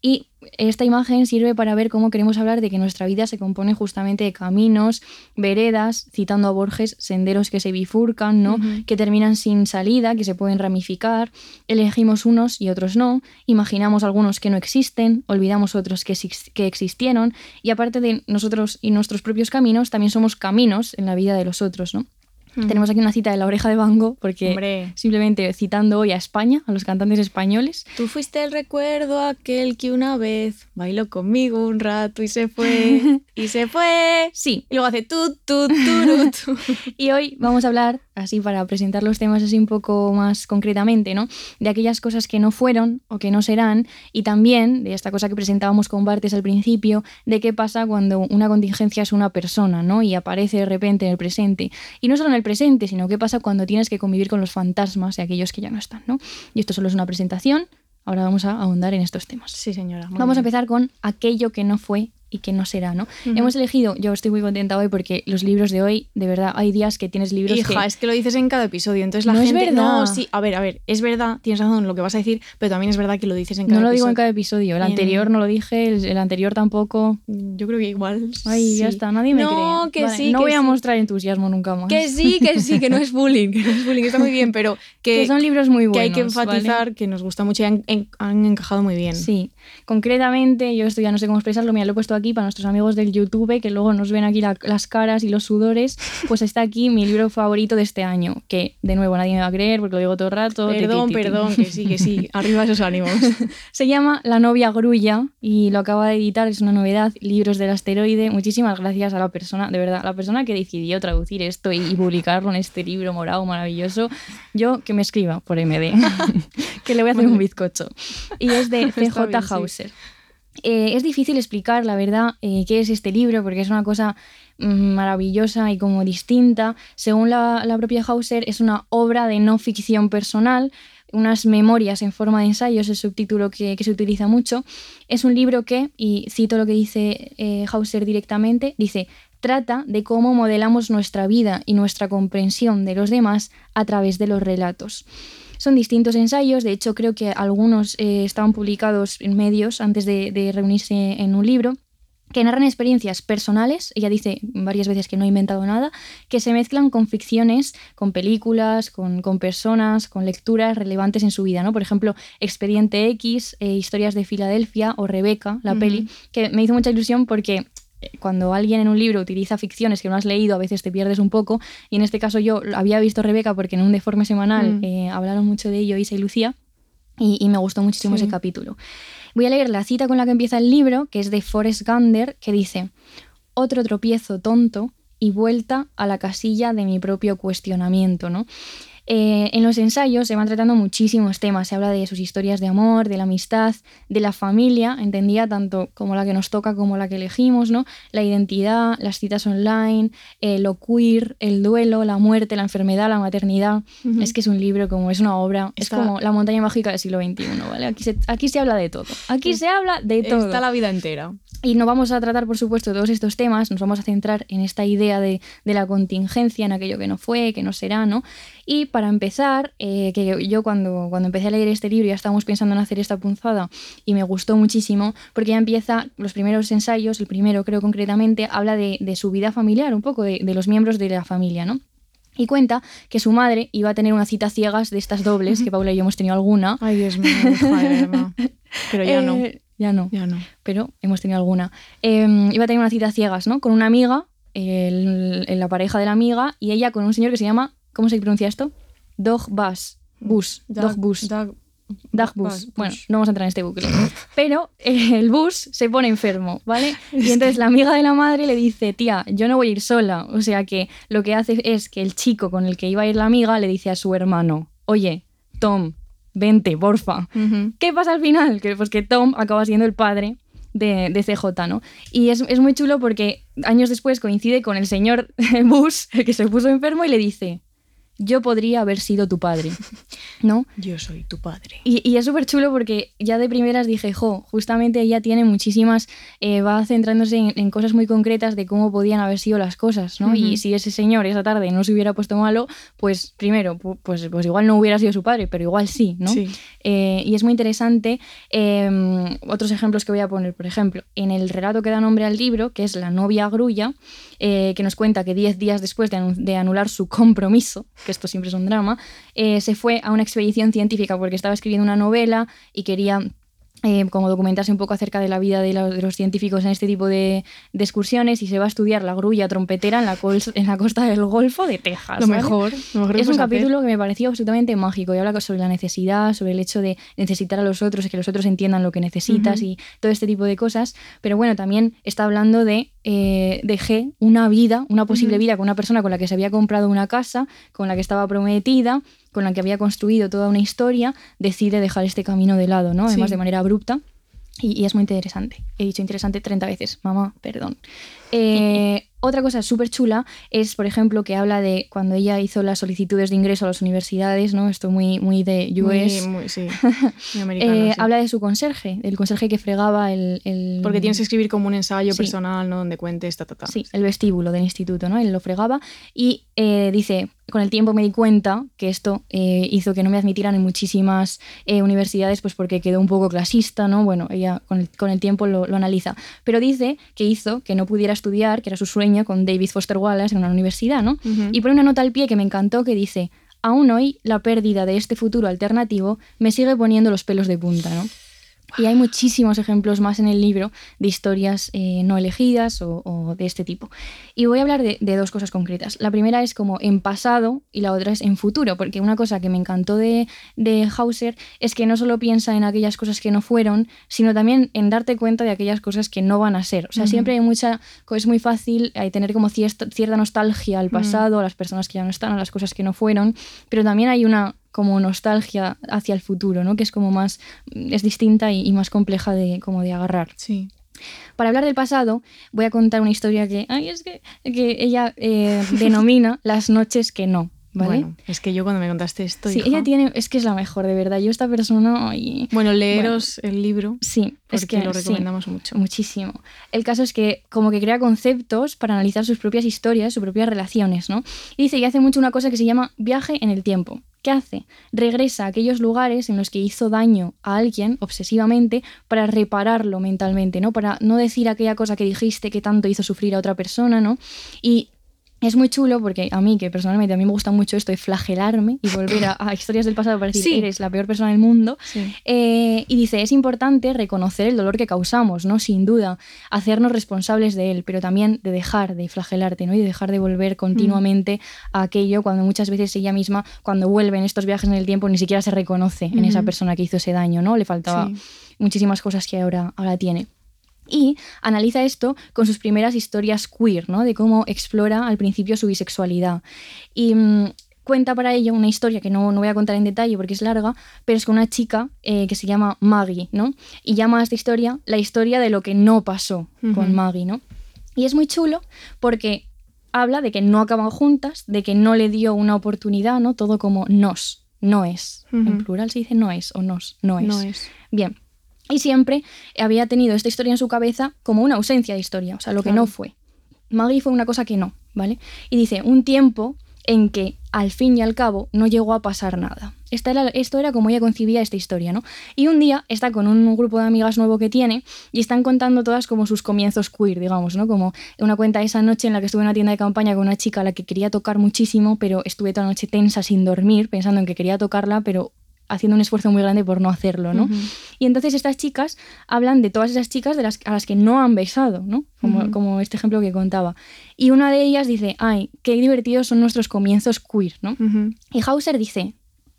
S3: y esta imagen sirve para ver cómo queremos hablar de que nuestra vida se compone justamente de caminos, veredas, citando a Borges, senderos que se bifurcan, ¿no? que terminan sin salida, que se pueden ramificar, elegimos unos y otros no, imaginamos algunos que no existen, olvidamos otros que, que existieron, y aparte de nosotros y nuestros propios caminos, también somos caminos en la vida de los otros. ¿no? Tenemos aquí una cita de la oreja de Bango, porque simplemente citando hoy a España, a los cantantes españoles.
S2: Tú fuiste el recuerdo aquel que una vez bailó conmigo un rato y se fue, y se fue.
S3: Sí.
S2: Y luego hace tu, tu, tu, tu.
S3: y hoy vamos a hablar, así para presentar los temas así un poco más concretamente, ¿no? De aquellas cosas que no fueron o que no serán, y también de esta cosa que presentábamos con Bartes al principio, de qué pasa cuando una contingencia es una persona, ¿no? Y aparece de repente en el presente. Y no solo en el presente, sino qué pasa cuando tienes que convivir con los fantasmas y aquellos que ya no están, ¿no? Y esto solo es una presentación, ahora vamos a ahondar en estos temas.
S2: Sí, señora.
S3: Vamos a empezar con aquello que no fue y que no será, ¿no? Hemos elegido, yo estoy muy contenta hoy porque los libros de hoy, de verdad, hay días que tienes libros
S2: Hija, es que lo dices en cada episodio, entonces la
S3: no
S2: gente...
S3: Es verdad.
S2: No, sí, a ver, a ver, es verdad, tienes razón en lo que vas a decir, pero también es verdad que lo dices en cada
S3: episodio. No lo
S2: digo
S3: en cada episodio, el anterior no lo dije, el, anterior tampoco.
S2: Yo creo que igual
S3: Ay, ya está, nadie me cree.
S2: No, que sí,
S3: No
S2: que
S3: voy
S2: a
S3: mostrar entusiasmo nunca más.
S2: Que sí, que sí, que no es bullying, que no es bullying, está muy bien, pero que...
S3: son libros muy buenos,
S2: Que hay que enfatizar que nos gusta mucho y han, han encajado muy bien.
S3: Sí, concretamente, yo esto ya no sé cómo expresarlo, mira, lo he puesto aquí para nuestros amigos del YouTube, que luego nos ven aquí las caras y los sudores, pues está aquí mi libro favorito de este año, que de nuevo nadie me va a creer porque lo digo todo el rato.
S2: Perdón, perdón, que sí, que sí, arriba esos ánimos.
S3: Se llama La novia grulla y lo acaba de editar, es una novedad, Libros del asteroide. Muchísimas gracias a la persona, de verdad, la persona que decidió traducir esto y, publicarlo en este libro morado maravilloso. Yo que me escriba por MD, que le voy a hacer un bizcocho. Y es de CJ Hauser. Eh, es difícil explicar, la verdad, eh, qué es este libro, porque es una cosa mm, maravillosa y como distinta. Según la, propia Hauser, es una obra de no ficción personal, unas memorias en forma de ensayo, es el subtítulo que, se utiliza mucho. Es un libro que, y cito lo que dice eh, Hauser directamente, dice, trata de cómo modelamos nuestra vida y nuestra comprensión de los demás a través de los relatos. Son distintos ensayos, de hecho creo que algunos eh, estaban publicados en medios antes de, reunirse en un libro que narran experiencias personales, ella dice varias veces que no ha inventado nada, que se mezclan con ficciones, con películas, con, personas, con lecturas relevantes en su vida, ¿no? Por ejemplo, Expediente X, eh, Historias de Filadelfia o Rebeca, la peli, que me hizo mucha ilusión porque cuando alguien en un libro utiliza ficciones que no has leído, a veces te pierdes un poco. Y en este caso yo había visto Rebeca porque en un deforme semanal mm. eh, hablaron mucho de ello Isa y Lucía y, me gustó muchísimo ese capítulo. Voy a leer la cita con la que empieza el libro, que es de Forrest Gander, que dice, otro tropiezo tonto y vuelta a la casilla de mi propio cuestionamiento, ¿no? Eh, en los ensayos se van tratando muchísimos temas. Se habla de sus historias de amor, de la amistad, de la familia, entendía tanto como la que nos toca como la que elegimos, ¿no? La identidad, las citas online, eh, lo queer, el duelo, la muerte, la enfermedad, la maternidad. Es que es un libro, como es una obra, es como la montaña mágica del siglo XXI, ¿vale? Aquí se, aquí se habla de todo. Aquí se habla de todo.
S2: Está la vida entera.
S3: Y no vamos a tratar, por supuesto, todos estos temas, nos vamos a centrar en esta idea de, de la contingencia, en aquello que no fue, que no será, ¿no? Y para empezar, eh, que yo cuando, cuando empecé a leer este libro ya estábamos pensando en hacer esta punzada y me gustó muchísimo porque ya empieza los primeros ensayos, el primero creo concretamente, habla de, su vida familiar, un poco de, los miembros de la familia, ¿no? Y cuenta que su madre iba a tener una cita ciegas de estas dobles, que Paula y yo hemos tenido alguna.
S2: Ay, Dios mío, Pero ya no.
S3: Eh, ya no.
S2: Ya no.
S3: Pero hemos tenido alguna. Em, iba a tener una cita ciegas, ¿no? Con una amiga, la pareja de la amiga, y ella con un señor que se llama ¿Cómo se pronuncia esto? Dog bus. Bus. Dog, bus. Dog, bus. Bueno, no vamos a entrar en este bucle. Pero eh, el bus se pone enfermo, ¿vale? Y entonces la amiga de la madre le dice, tía, yo no voy a ir sola. O sea que lo que hace es que el chico con el que iba a ir la amiga le dice a su hermano, oye, Tom, vente, porfa. ¿Qué pasa al final? Que, pues que Tom acaba siendo el padre de, de, CJ, ¿no? Y es, es, muy chulo porque años después coincide con el señor Bus, el que se puso enfermo, y le dice, yo podría haber sido tu padre. ¿no?
S2: Yo soy tu padre.
S3: Y, y es súper chulo porque ya de primeras dije, jo, justamente ella tiene muchísimas, eh, va centrándose en, en cosas muy concretas de cómo podían haber sido las cosas, ¿no? Y si ese señor esa tarde no se hubiera puesto malo, pues primero, pu- pues, pues igual no hubiera sido su padre, pero igual sí, ¿no?
S2: Sí.
S3: Eh, y es muy interesante. eh, otros ejemplos que voy a poner, por ejemplo, en el relato que da nombre al libro, que es La novia grulla, eh, que nos cuenta que 10 días después de, anu- de anular su compromiso, que esto siempre es un drama, eh, se fue a una expedición científica porque estaba escribiendo una novela y quería eh, como documentarse un poco acerca de la vida de, la- de los científicos en este tipo de, de excursiones y se va a estudiar la grulla trompetera en la, col- en la costa del Golfo de Texas.
S2: Lo mejor. Lo mejor
S3: Es un
S2: hacer.
S3: capítulo que me pareció absolutamente mágico y habla sobre la necesidad, sobre el hecho de necesitar a los otros y que los otros entiendan lo que necesitas y todo este tipo de cosas. Pero bueno, también está hablando de eh, dejé una vida, una posible vida con una persona con la que se había comprado una casa, con la que estaba prometida, con la que había construido toda una historia, decide dejar este camino de lado, ¿no? Además
S2: Sí.
S3: de manera abrupta. Y, y es muy interesante. He dicho interesante 30 veces. Mamá, perdón. Eh, otra cosa súper chula es, por ejemplo, que habla de cuando ella hizo las solicitudes de ingreso a las universidades, ¿no? Esto muy, muy de US.
S2: Muy, muy- sí. Muy americano,
S3: Eh,
S2: sí.
S3: Habla de su conserje, del conserje que fregaba el... el-
S2: Porque tienes que escribir como un ensayo
S3: Sí.
S2: personal, ¿no? Donde cuentes, ta, ta, ta.
S3: Sí, el vestíbulo del instituto, ¿no? Él lo fregaba y eh, dice, con el tiempo me di cuenta que esto eh, hizo que no me admitieran en muchísimas eh, universidades, pues porque quedó un poco clasista, ¿no? Bueno, ella con el, con el tiempo lo, lo analiza. Pero dice que hizo que no pudiera estudiar, que era su sueño, con David Foster Wallace en una universidad, ¿no? Y pone una nota al pie que me encantó que dice, aún hoy la pérdida de este futuro alternativo me sigue poniendo los pelos de punta, ¿no? Y hay muchísimos ejemplos más en el libro de historias eh, no elegidas o, o de este tipo. Y voy a hablar de, de dos cosas concretas. La primera es como en pasado y la otra es en futuro, porque una cosa que me encantó de, de Hauser es que no solo piensa en aquellas cosas que no fueron, sino también en darte cuenta de aquellas cosas que no van a ser. O sea, siempre hay mucha, es muy fácil eh, tener como cierta, cierta nostalgia al pasado, a las personas que ya no están, a las cosas que no fueron, pero también hay una como nostalgia hacia el futuro, ¿no? Que es como más, es distinta y, y más compleja de, como de agarrar.
S2: Sí.
S3: Para hablar del pasado, voy a contar una historia que, ay, es que, que ella eh, denomina las noches que no, ¿vale?
S2: Bueno, es que yo cuando me contaste esto.
S3: sí,
S2: hija-
S3: ella tiene, es que es la mejor, de verdad. Yo esta persona,
S2: Bueno, leeros el libro.
S3: sí, es que
S2: lo
S3: sí.
S2: recomendamos mucho.
S3: Muchísimo. El caso es que como que crea conceptos para analizar sus propias historias, sus propias relaciones, ¿no? Y dice que hace mucho una cosa que se llama viaje en el tiempo. ¿Qué hace? Regresa a aquellos lugares en los que hizo daño a alguien obsesivamente para repararlo mentalmente, ¿no? Para no decir aquella cosa que dijiste que tanto hizo sufrir a otra persona, ¿no? Y es muy chulo porque a mí, que personalmente a mí me gusta mucho esto de flagelarme y volver a, a historias del pasado para decir,
S2: Sí.
S3: eres la peor persona del mundo,
S2: Sí.
S3: eh, y dice, es importante reconocer el dolor que causamos, ¿no? Sin duda, hacernos responsables de él, pero también de dejar de flagelarte, ¿no? Y de dejar de volver continuamente a aquello cuando muchas veces ella misma, cuando vuelve en estos viajes en el tiempo, ni siquiera se reconoce en esa persona que hizo ese daño, ¿no? Le faltaba
S2: Sí.
S3: muchísimas cosas que ahora, ahora tiene. Y analiza esto con sus primeras historias queer, ¿no? De cómo explora al principio su bisexualidad. Y mm, cuenta para ello una historia que no, no voy a contar en detalle porque es larga, pero es con una chica eh, que se llama Maggie, ¿no? Y llama a esta historia la historia de lo que no pasó con. Maggie, ¿no? Y es muy chulo porque habla de que no acaban juntas, de que no le dio una oportunidad, ¿no? Todo como nos, no es. En plural se dice no es o nos, no es.
S2: No es.
S3: Bien. Y siempre había tenido esta historia en su cabeza como una ausencia de historia, o sea, lo que no fue. Maggie fue una cosa que no, ¿vale? Y dice, un tiempo en que al fin y al cabo no llegó a pasar nada. Esta era, esto era como ella concibía esta historia, ¿no? Y un día está con un grupo de amigas nuevo que tiene y están contando todas como sus comienzos queer, digamos, ¿no? Como una cuenta esa noche en la que estuve en una tienda de campaña con una chica a la que quería tocar muchísimo, pero estuve toda la noche tensa sin dormir, pensando en que quería tocarla, pero haciendo un esfuerzo muy grande por no hacerlo, ¿no? Y entonces estas chicas hablan de todas esas chicas de las, a las que no han besado, ¿no? Como, este ejemplo que contaba. Y una de ellas dice, ay, qué divertidos son nuestros comienzos queer, ¿no? Y Hauser dice,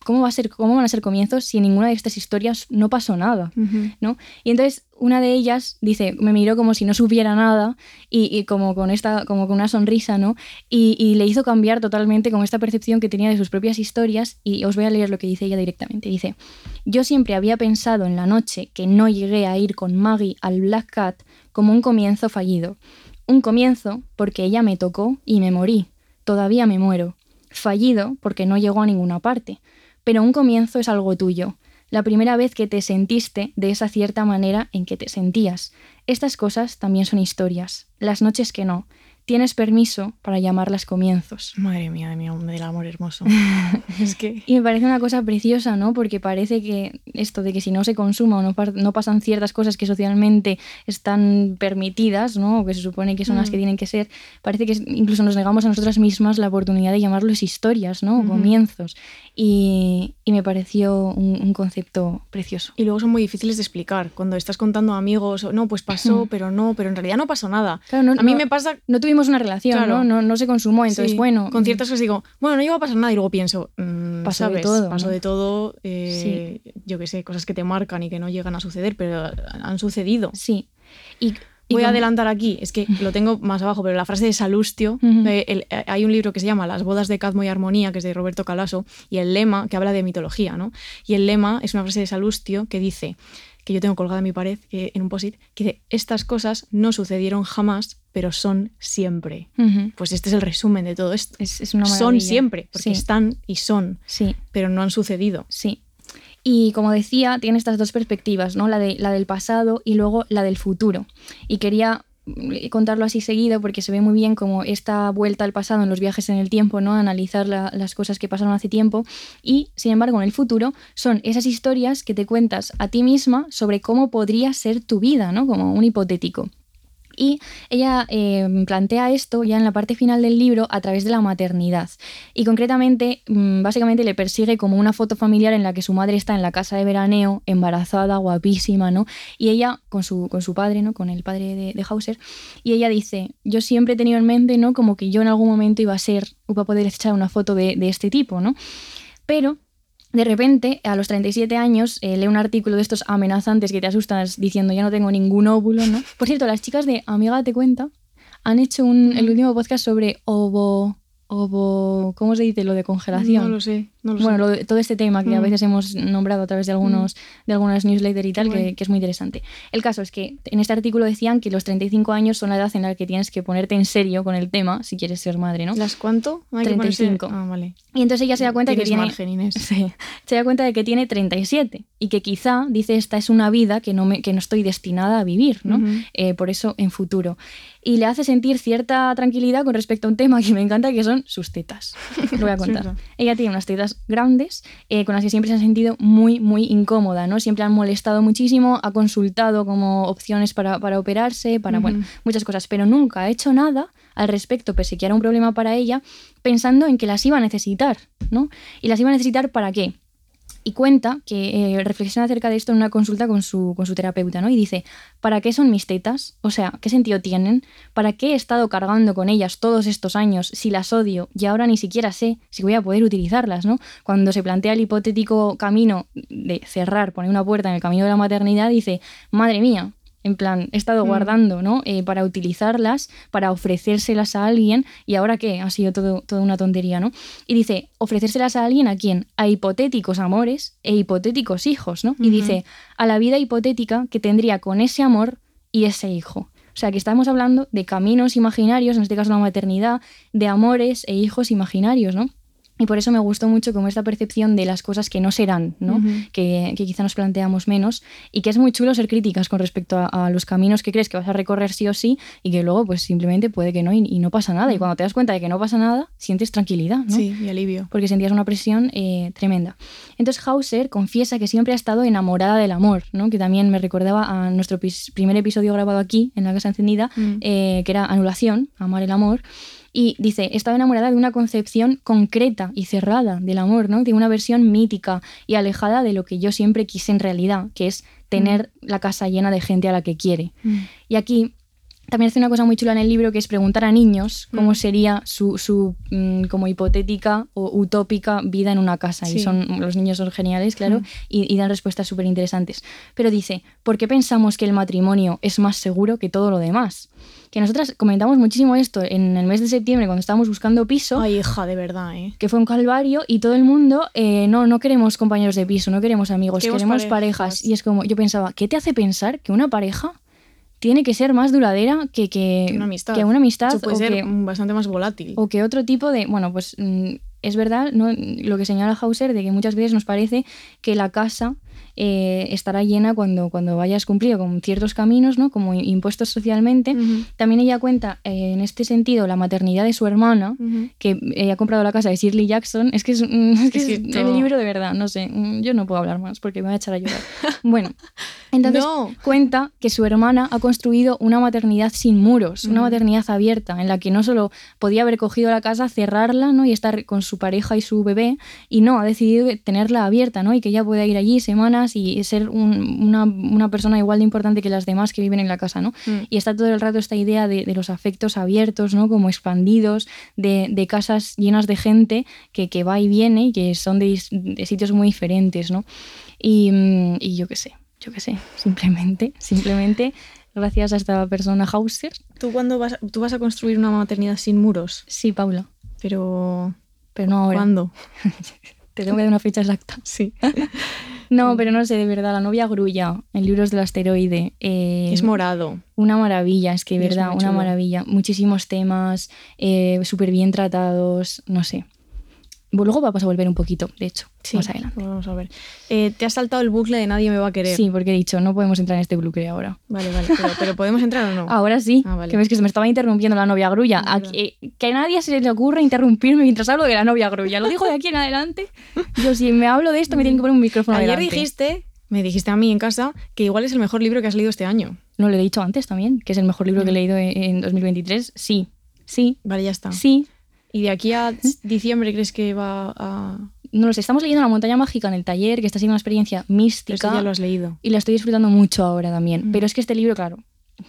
S3: ¿cómo, va a ser, ¿cómo van a ser comienzos si en ninguna de estas historias no pasó nada? ¿no? Y entonces una de ellas dice, me miró como si no supiera nada y, y como con esta, como con una sonrisa, ¿no? Y, y le hizo cambiar totalmente como esta percepción que tenía de sus propias historias y os voy a leer lo que dice ella directamente. Dice, yo siempre había pensado en la noche que no llegué a ir con Maggie al Black Cat como un comienzo fallido. Un comienzo porque ella me tocó y me morí. Todavía me muero. Fallido porque no llegó a ninguna parte pero un comienzo es algo tuyo. La primera vez que te sentiste de esa cierta manera en que te sentías. Estas cosas también son historias. Las noches que no tienes permiso para llamarlas comienzos.
S2: Madre mía, de mi del amor hermoso. es que...
S3: Y me parece una cosa preciosa, ¿no? Porque parece que esto de que si no se consuma o no, no pasan ciertas cosas que socialmente están permitidas, ¿no? O que se supone que son las que mm. tienen que ser, parece que incluso nos negamos a nosotras mismas la oportunidad de llamarlos historias, ¿no? comienzos. Y, y, me pareció un, concepto precioso.
S2: Y luego son muy difíciles de explicar. Cuando estás contando a amigos, no, pues pasó, mm. pero no, pero en realidad no pasó nada.
S3: Claro,
S2: a mí me pasa...
S3: No tuvimos una relación, ¿no? ¿no? ¿no? se consumó, entonces bueno.
S2: Con ciertas cosas digo, bueno, no llegó a pasar nada y luego pienso, mmm, pasó de todo. Pasó de todo, eh, yo qué sé, cosas que te marcan y que no llegan a suceder, pero han sucedido.
S3: Sí. Y,
S2: Voy a adelantar aquí, es que lo tengo más abajo, pero la frase de Salustio, eh, hay un libro que se llama Las bodas de Cadmo y Armonía, que es de Roberto Calaso, y el lema, que habla de mitología, ¿no? Y el lema es una frase de Salustio que dice, que yo tengo colgada en mi pared, que, en un posit, que dice, estas cosas no sucedieron jamás, pero son siempre. Pues este es el resumen de todo esto.
S3: Es, es una
S2: son siempre, porque están y son,
S3: sí.
S2: pero no han sucedido.
S3: Sí. Y como decía, tiene estas dos perspectivas, ¿no? La, de, la del pasado y luego la del futuro. Y quería contarlo así seguido porque se ve muy bien como esta vuelta al pasado en los viajes en el tiempo, ¿no? Analizar las cosas que pasaron hace tiempo y, sin embargo, en el futuro son esas historias que te cuentas a ti misma sobre cómo podría ser tu vida, ¿no? Como un hipotético. Y ella em, plantea esto ya en la parte final del libro a través de la maternidad. Y concretamente, mm, básicamente le persigue como una foto familiar en la que su madre está en la casa de veraneo, embarazada, guapísima, ¿no? Y ella con su, con su padre, ¿no? Con el padre de, de Hauser. Y ella dice, yo siempre he tenido en mente, ¿no? Como que yo en algún momento iba a ser, iba a poder echar una foto de, de este tipo, ¿no? Pero de repente, a los 37 años, eh, lee un artículo de estos amenazantes que te asustas diciendo ya no tengo ningún óvulo, ¿no? Por cierto, las chicas de Amiga Te Cuenta han hecho un, el último podcast sobre ovo, ovo... ¿Cómo se dice lo de congelación?
S2: No lo sé
S3: bueno, todo este tema que a mm. veces hemos nombrado a través de, algunos, mm. de algunas newsletters y tal, que, es muy interesante. El caso es que en este artículo decían que los 35 años son la edad en la que tienes que ponerte en serio con el tema si quieres ser madre, ¿no?
S2: ¿Las cuánto?
S3: 35.
S2: Ah, vale.
S3: Y entonces ella se da cuenta que tiene...
S2: Margen, Inés.
S3: se da cuenta de que tiene 37 y que quizá, dice, esta es una vida que no, me, que no estoy destinada a vivir, ¿no? Eh, por eso en futuro. Y le hace sentir cierta tranquilidad con respecto a un tema que me encanta, que son sus tetas. Lo voy a contar. ella tiene unas tetas grandes eh, con las que siempre se ha sentido muy, muy incómoda, ¿no? Siempre han molestado muchísimo, ha consultado como opciones para, operarse, para, bueno, muchas cosas, pero nunca ha hecho nada al respecto, pese que era un problema para ella, pensando en que las iba a necesitar, ¿no? ¿Y las iba a necesitar para qué? Y cuenta que eh, reflexiona acerca de esto en una consulta con su, con su terapeuta, ¿no? Y dice, ¿para qué son mis tetas? O sea, ¿qué sentido tienen? ¿Para qué he estado cargando con ellas todos estos años si las odio y ahora ni siquiera sé si voy a poder utilizarlas, ¿no? Cuando se plantea el hipotético camino de cerrar, poner una puerta en el camino de la maternidad, dice, madre mía, en plan, he estado mm. guardando, ¿no? Eh, para utilizarlas, para ofrecérselas a alguien, y ahora qué, ha sido todo, toda una tontería, ¿no? Y dice, ofrecérselas a alguien, ¿a quién? A hipotéticos amores e hipotéticos hijos, ¿no? Y dice, a la vida hipotética que tendría con ese amor y ese hijo. O sea, que estamos hablando de caminos imaginarios, en este caso la maternidad, de amores e hijos imaginarios, ¿no? Y por eso me gustó mucho como esta percepción de las cosas que no serán, ¿no? que, quizá nos planteamos menos y que es muy chulo ser críticas con respecto a, los caminos que crees que vas a recorrer sí o sí y que luego pues simplemente puede que no y, no pasa nada. Y cuando te das cuenta de que no pasa nada, sientes tranquilidad, ¿no?
S2: Sí, y alivio.
S3: Porque sentías una presión eh, tremenda. Entonces Hauser confiesa que siempre ha estado enamorada del amor, ¿no? Que también me recordaba a nuestro primer episodio grabado aquí, en la Casa Encendida, mm. eh, que era Anulación, Amar el Amor. Y dice, estaba enamorada de una concepción concreta y cerrada del amor, ¿no? De una versión mítica y alejada de lo que yo siempre quise en realidad, que es tener mm. la casa llena de gente a la que quiere. Mm. Y aquí también hace una cosa muy chula en el libro que es preguntar a niños cómo mm. sería su, su como hipotética o utópica vida en una casa. Y son, los niños son geniales, claro, y, y, dan respuestas súper interesantes. Pero dice, ¿por qué pensamos que el matrimonio es más seguro que todo lo demás? que nosotras comentamos muchísimo esto en el mes de septiembre cuando estábamos buscando piso.
S2: Ay, hija, de verdad, ¿eh?
S3: Que fue un calvario y todo el mundo, eh, no, no queremos compañeros de piso, no queremos amigos, queremos, parejas. Y es como, yo pensaba, ¿qué te hace pensar que una pareja tiene que ser más duradera que, que,
S2: una amistad.
S3: Que una amistad
S2: puede ser bastante más volátil.
S3: O que otro tipo de. Bueno, pues mm, es verdad ¿no? lo que señala Hauser de que muchas veces nos parece que la casa eh, estará llena cuando, cuando vayas cumplido con ciertos caminos, ¿no? como impuestos socialmente. También ella cuenta eh, en este sentido la maternidad de su hermana, que ella ha comprado la casa de Shirley Jackson. Es que es, el libro de verdad, no sé, mm, yo no puedo hablar más porque me voy a echar a llorar. bueno, entonces cuenta que su hermana ha construido una maternidad sin muros, una maternidad abierta, en la que no solo podía haber cogido la casa, cerrarla ¿no? y estar con su pareja y su bebé, y no, ha decidido tenerla abierta ¿no? y que ella pueda ir allí semanas y ser una, persona igual de importante que las demás que viven en la casa, ¿no? Mm. Y está todo el rato esta idea de, los afectos abiertos, ¿no? Como expandidos, de, casas llenas de gente que, va y viene y que son de, sitios muy diferentes, ¿no? Y, mm, y yo qué sé, yo qué sé, simplemente, simplemente gracias a esta persona Hauser.
S2: ¿Tú cuándo vas, tú vas a construir una maternidad sin muros?
S3: Sí, Paula.
S2: Pero...
S3: Pero no ahora.
S2: ¿Cuándo?
S3: Te tengo que dar una fecha exacta.
S2: Sí.
S3: No, pero no sé, de verdad, la novia grulla en libros del asteroide.
S2: Eh, es morado.
S3: Una maravilla, es que, de verdad, una maravilla. Muchísimos temas, eh, súper bien tratados, no sé. Luego vamos a volver un poquito, de hecho, más adelante.
S2: Vamos a ver. Eh, ¿Te has saltado el bucle de nadie me va a querer?
S3: Sí, porque he dicho, no podemos entrar en este bucle ahora.
S2: Vale, vale, pero, ¿podemos entrar o no?
S3: Ahora sí. Ah, vale. Que ves que se me estaba interrumpiendo la novia grulla. que a nadie se le ocurra interrumpirme mientras hablo de la novia grulla. Lo digo de aquí en adelante. Yo si me hablo de esto me tienen que poner un micrófono
S2: Ayer dijiste, me dijiste a mí en casa, que igual es el mejor libro que has leído este año.
S3: No, lo he dicho antes también, que es el mejor libro que he leído en 2023. Sí, sí.
S2: Vale, ya está.
S3: Sí.
S2: ¿Y de aquí a diciembre crees que va a...?
S3: No lo sé, estamos leyendo La montaña mágica en el taller, que está siendo una experiencia mística.
S2: ya lo has leído.
S3: Y la estoy disfrutando mucho ahora también. Mm. Pero es que este libro, claro,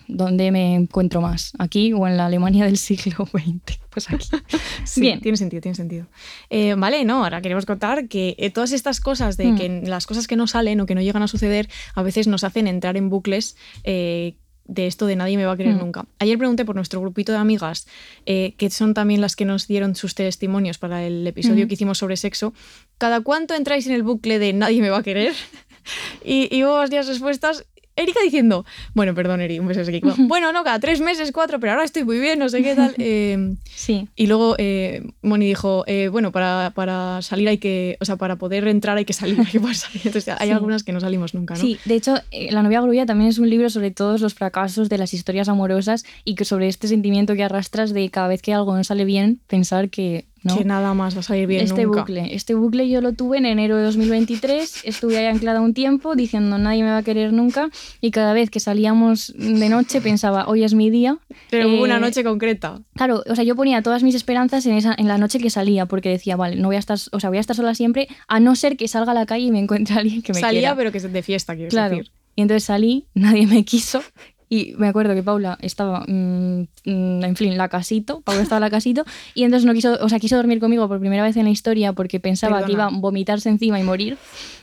S3: ¿dónde me encuentro más? ¿Aquí o en la Alemania del siglo XX? Pues aquí.
S2: Bien. Tiene sentido, tiene sentido. Eh, vale, no, ahora queremos contar que eh, todas estas cosas, de mm. que las cosas que no salen o que no llegan a suceder, a veces nos hacen entrar en bucles eh, de esto de nadie me va a querer mm. nunca. Ayer pregunté por nuestro grupito de amigas, eh, que son también las que nos dieron sus testimonios para el episodio mm. que hicimos sobre sexo, ¿cada cuánto entráis en el bucle de nadie me va a querer? y, y hubo varias respuestas Erika diciendo, bueno, perdón, Eri, un beso bueno, no, cada tres meses, cuatro, pero ahora estoy muy bien, no sé qué tal.
S3: Eh, sí.
S2: Y luego eh, Moni dijo, eh, bueno, para, para, salir hay que, o sea, para poder entrar hay que salir, hay que poder salir. Entonces hay algunas que no salimos nunca, ¿no?
S3: Sí, de hecho, La novia grulla también es un libro sobre todos los fracasos de las historias amorosas y que sobre este sentimiento que arrastras de cada vez que algo no sale bien, pensar que
S2: que nada más va a salir bien
S3: este bucle este bucle yo lo tuve en enero de 2023 estuve ahí anclada un tiempo diciendo nadie me va a querer nunca y cada vez que salíamos de noche pensaba hoy es mi día
S2: pero hubo una eh, noche concreta.
S3: claro o sea yo ponía todas mis esperanzas en esa en la noche que salía porque decía vale no voy a estar o sea voy a estar sola siempre a no ser que salga a la calle y me encuentre alguien que me
S2: salía pero que es de fiesta quiero
S3: claro. Y entonces salí, nadie me quiso y me acuerdo que Paula estaba, mm, mm, en fin, la casito, Paula estaba la casito, y entonces no quiso, o sea, quiso dormir conmigo por primera vez en la historia porque pensaba que iba a vomitarse encima y morir.